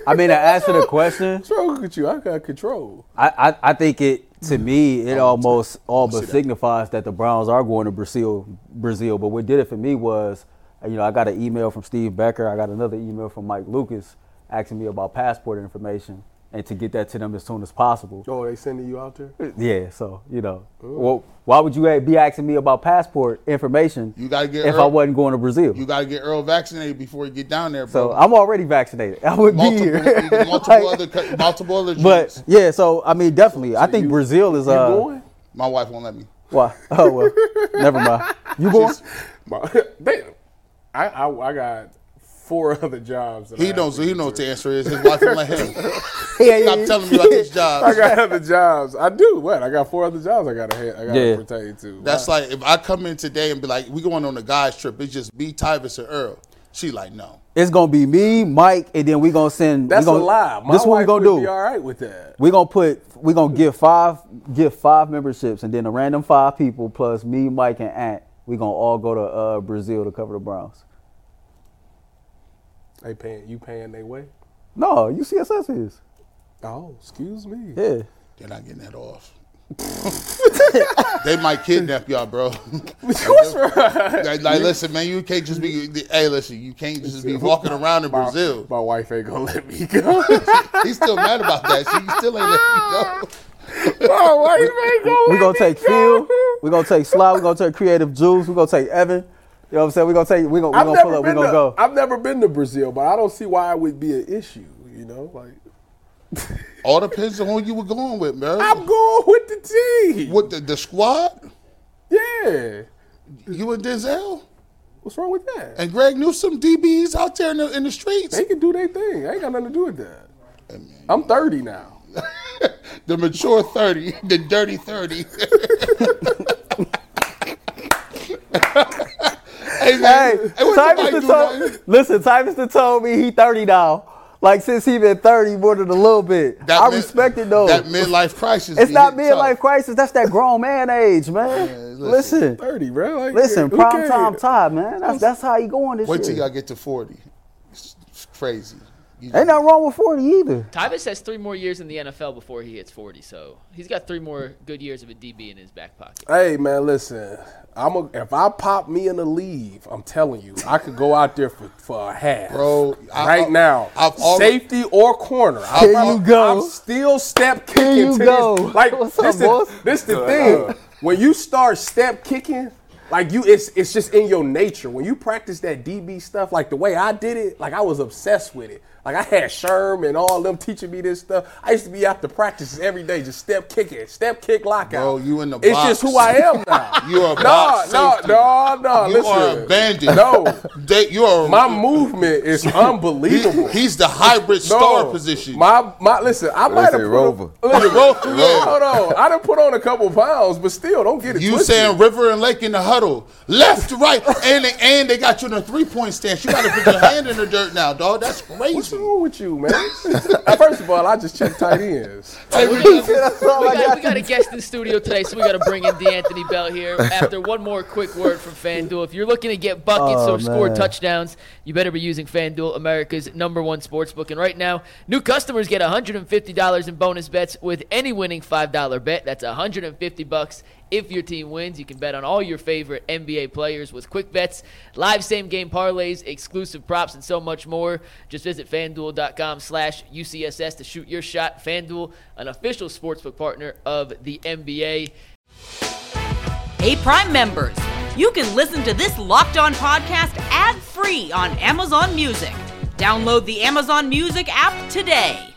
S5: I mean, to answer the question,
S2: What's wrong with you? I got control.
S5: I, I, I think it to mm. me it almost all but signifies that the Browns are going to Brazil. Brazil, but what did it for me was, you know, I got an email from Steve Becker. I got another email from Mike Lucas asking me about passport information and to get that to them as soon as possible.
S2: Oh, they sending you out there?
S5: Yeah, so you know, well, why would you be asking me about passport information
S4: You gotta get
S5: if
S4: Earl-
S5: I wasn't going to Brazil?
S4: You got to get Earl vaccinated before you get down there,
S5: so. I'm already vaccinated. I would
S4: multiple,
S5: be here.
S4: multiple
S5: Like,
S4: other, multiple other.
S5: but yeah, so I mean, definitely, I think
S2: you-
S5: Brazil is
S2: You
S5: uh.
S2: going?
S4: my wife won't let me.
S5: Why? Oh well, never mind. You going?
S2: My- Damn. I, I I got four other jobs.
S4: He knows. He knows what the answer is. His wife won't let him.
S5: Yeah,
S4: Stop telling me about these jobs.
S2: I got other jobs. I do. What? I got four other jobs I gotta hit. I gotta
S5: Yeah.
S2: pertain to.
S4: That's like if I come in today and be like, "We going on a guys trip." It's just me, Tyvis, and Earl. She like, no.
S5: It's gonna be me, Mike, and then we gonna send.
S2: That's
S5: we gonna,
S2: a lie. My
S5: this is what we
S2: wife
S5: gonna
S2: would
S5: do.
S2: Be all right with that.
S5: We gonna put. We gonna give five. Give five memberships, and then a random five people plus me, Mike, and Ant. We gonna all go to uh, Brazil to cover the Browns.
S2: They paying you paying their way.
S5: No, UCSS is.
S2: Oh, excuse me.
S5: Yeah.
S4: They're not getting that off. they might kidnap y'all, bro.
S2: What's wrong?
S4: like, like, listen, man, you can't just be. Hey, listen, you can't just be walking around in
S2: My-
S4: Brazil.
S2: My wife ain't gonna let me go.
S4: He's still mad about that. She still ain't let me go.
S2: My wife ain't gonna
S5: We
S2: let
S5: gonna
S2: me
S5: take
S2: go.
S5: Phil. We are gonna take Sly. We are gonna take Creative Juice. We are gonna take Evan. You know what I'm saying? We're gonna take. We gonna. We
S2: I've
S5: gonna pull up. We
S2: been
S5: gonna
S2: to,
S5: go.
S2: I've never been to Brazil, but I don't see why it would be an issue. You know, like
S4: All depends on who you were going with, man.
S2: I'm going with the team.
S4: With the, the squad,
S2: Yeah.
S4: you and Denzel
S2: What's wrong with that?
S4: and Greg Newsome, DBs out there in the, in the streets.
S2: They can do their thing. I ain't got nothing to do with that. I'm 30 now.
S4: The mature 30, the dirty 30. hey, man.
S5: Hey,
S4: hey, what
S5: Tyvis
S4: somebody
S5: done
S4: do
S5: told,
S4: nothing?
S5: listen, Tyvis done told me he 30 now. Like since he been 30 more than a little bit.
S4: That
S5: I
S4: mid-
S5: respect it though.
S4: That midlife crisis.
S5: it's not midlife
S4: tough.
S5: crisis. That's that grown man age, man.
S4: listen.
S5: listen,
S2: 30, bro. Like,
S5: listen,
S2: who
S5: prime time time, man. That's that's how you going this
S4: Wait till
S5: year.
S4: y'all get to 40. It's, it's crazy. You
S5: Ain't nothing wrong with 40 either.
S6: Tyvis has three more years in the NFL before he hits 40, so he's got three more good years of a DB in his back pocket.
S2: Hey man, listen. I'm a, if I pop me in the leave, I'm telling you, I could go out there for, for a half,
S4: Bro, I-
S2: right
S4: I-
S2: now,
S4: I've already-
S2: safety or corner.
S5: Here
S2: I'm,
S5: you go.
S2: I'm still step kicking.
S5: Here you
S2: to
S5: go.
S2: This, like
S5: What's
S2: this,
S5: up, boss?
S2: the, this the thing. When you start step kicking, like you, it's it's just in your nature. When you practice that DB stuff, like the way I did it, like I was obsessed with it. Like I had Sherm and all them teaching me this stuff. I used to be out to practices every day, just step kicking, step kick lockout.
S4: Bro, you in the
S2: It's
S4: box.
S2: just who I am now.
S4: You are a
S2: no,
S4: box
S2: no,
S4: safety.
S2: no, no.
S4: You
S2: listen,
S4: are a bandit.
S2: No,
S4: They, you are
S2: my movement is unbelievable.
S4: He, he's the hybrid
S2: No,
S4: star position.
S2: My my listen, I might have
S8: say
S2: put
S8: Rover.
S2: A, listen,
S4: Rover, yeah.
S2: Hold on, I done put on a couple pounds, but still, don't get it
S4: you
S2: twisted.
S4: saying River and Lake in the huddle, left to right, and they, and they got you in a three point stance. You got to put your hand in the dirt now, dog. That's
S2: What's
S4: crazy.
S2: Wrong with you, man? First of all, I just check tight ends.
S4: Hey,
S6: We
S4: we-
S6: got, we, got, we got a guest in studio today, so we got to bring in D'Anthony Bell here. After one more quick word from FanDuel, if you're looking to get buckets
S5: Oh,
S6: or score
S5: man.
S6: touchdowns, you better be using FanDuel, America's number one sportsbook. And right now, new customers get $150 in bonus bets with any winning $5 bet. That's 150 bucks. If your team wins, you can bet on all your favorite NBA players with quick bets, live same game parlays, exclusive props, and so much more. Just visit fanduel.com slash UCSS to shoot your shot. FanDuel, an official sportsbook partner of the NBA.
S7: Hey, Prime members, you can listen to this Locked On podcast ad free on Amazon Music. Download the Amazon Music app today.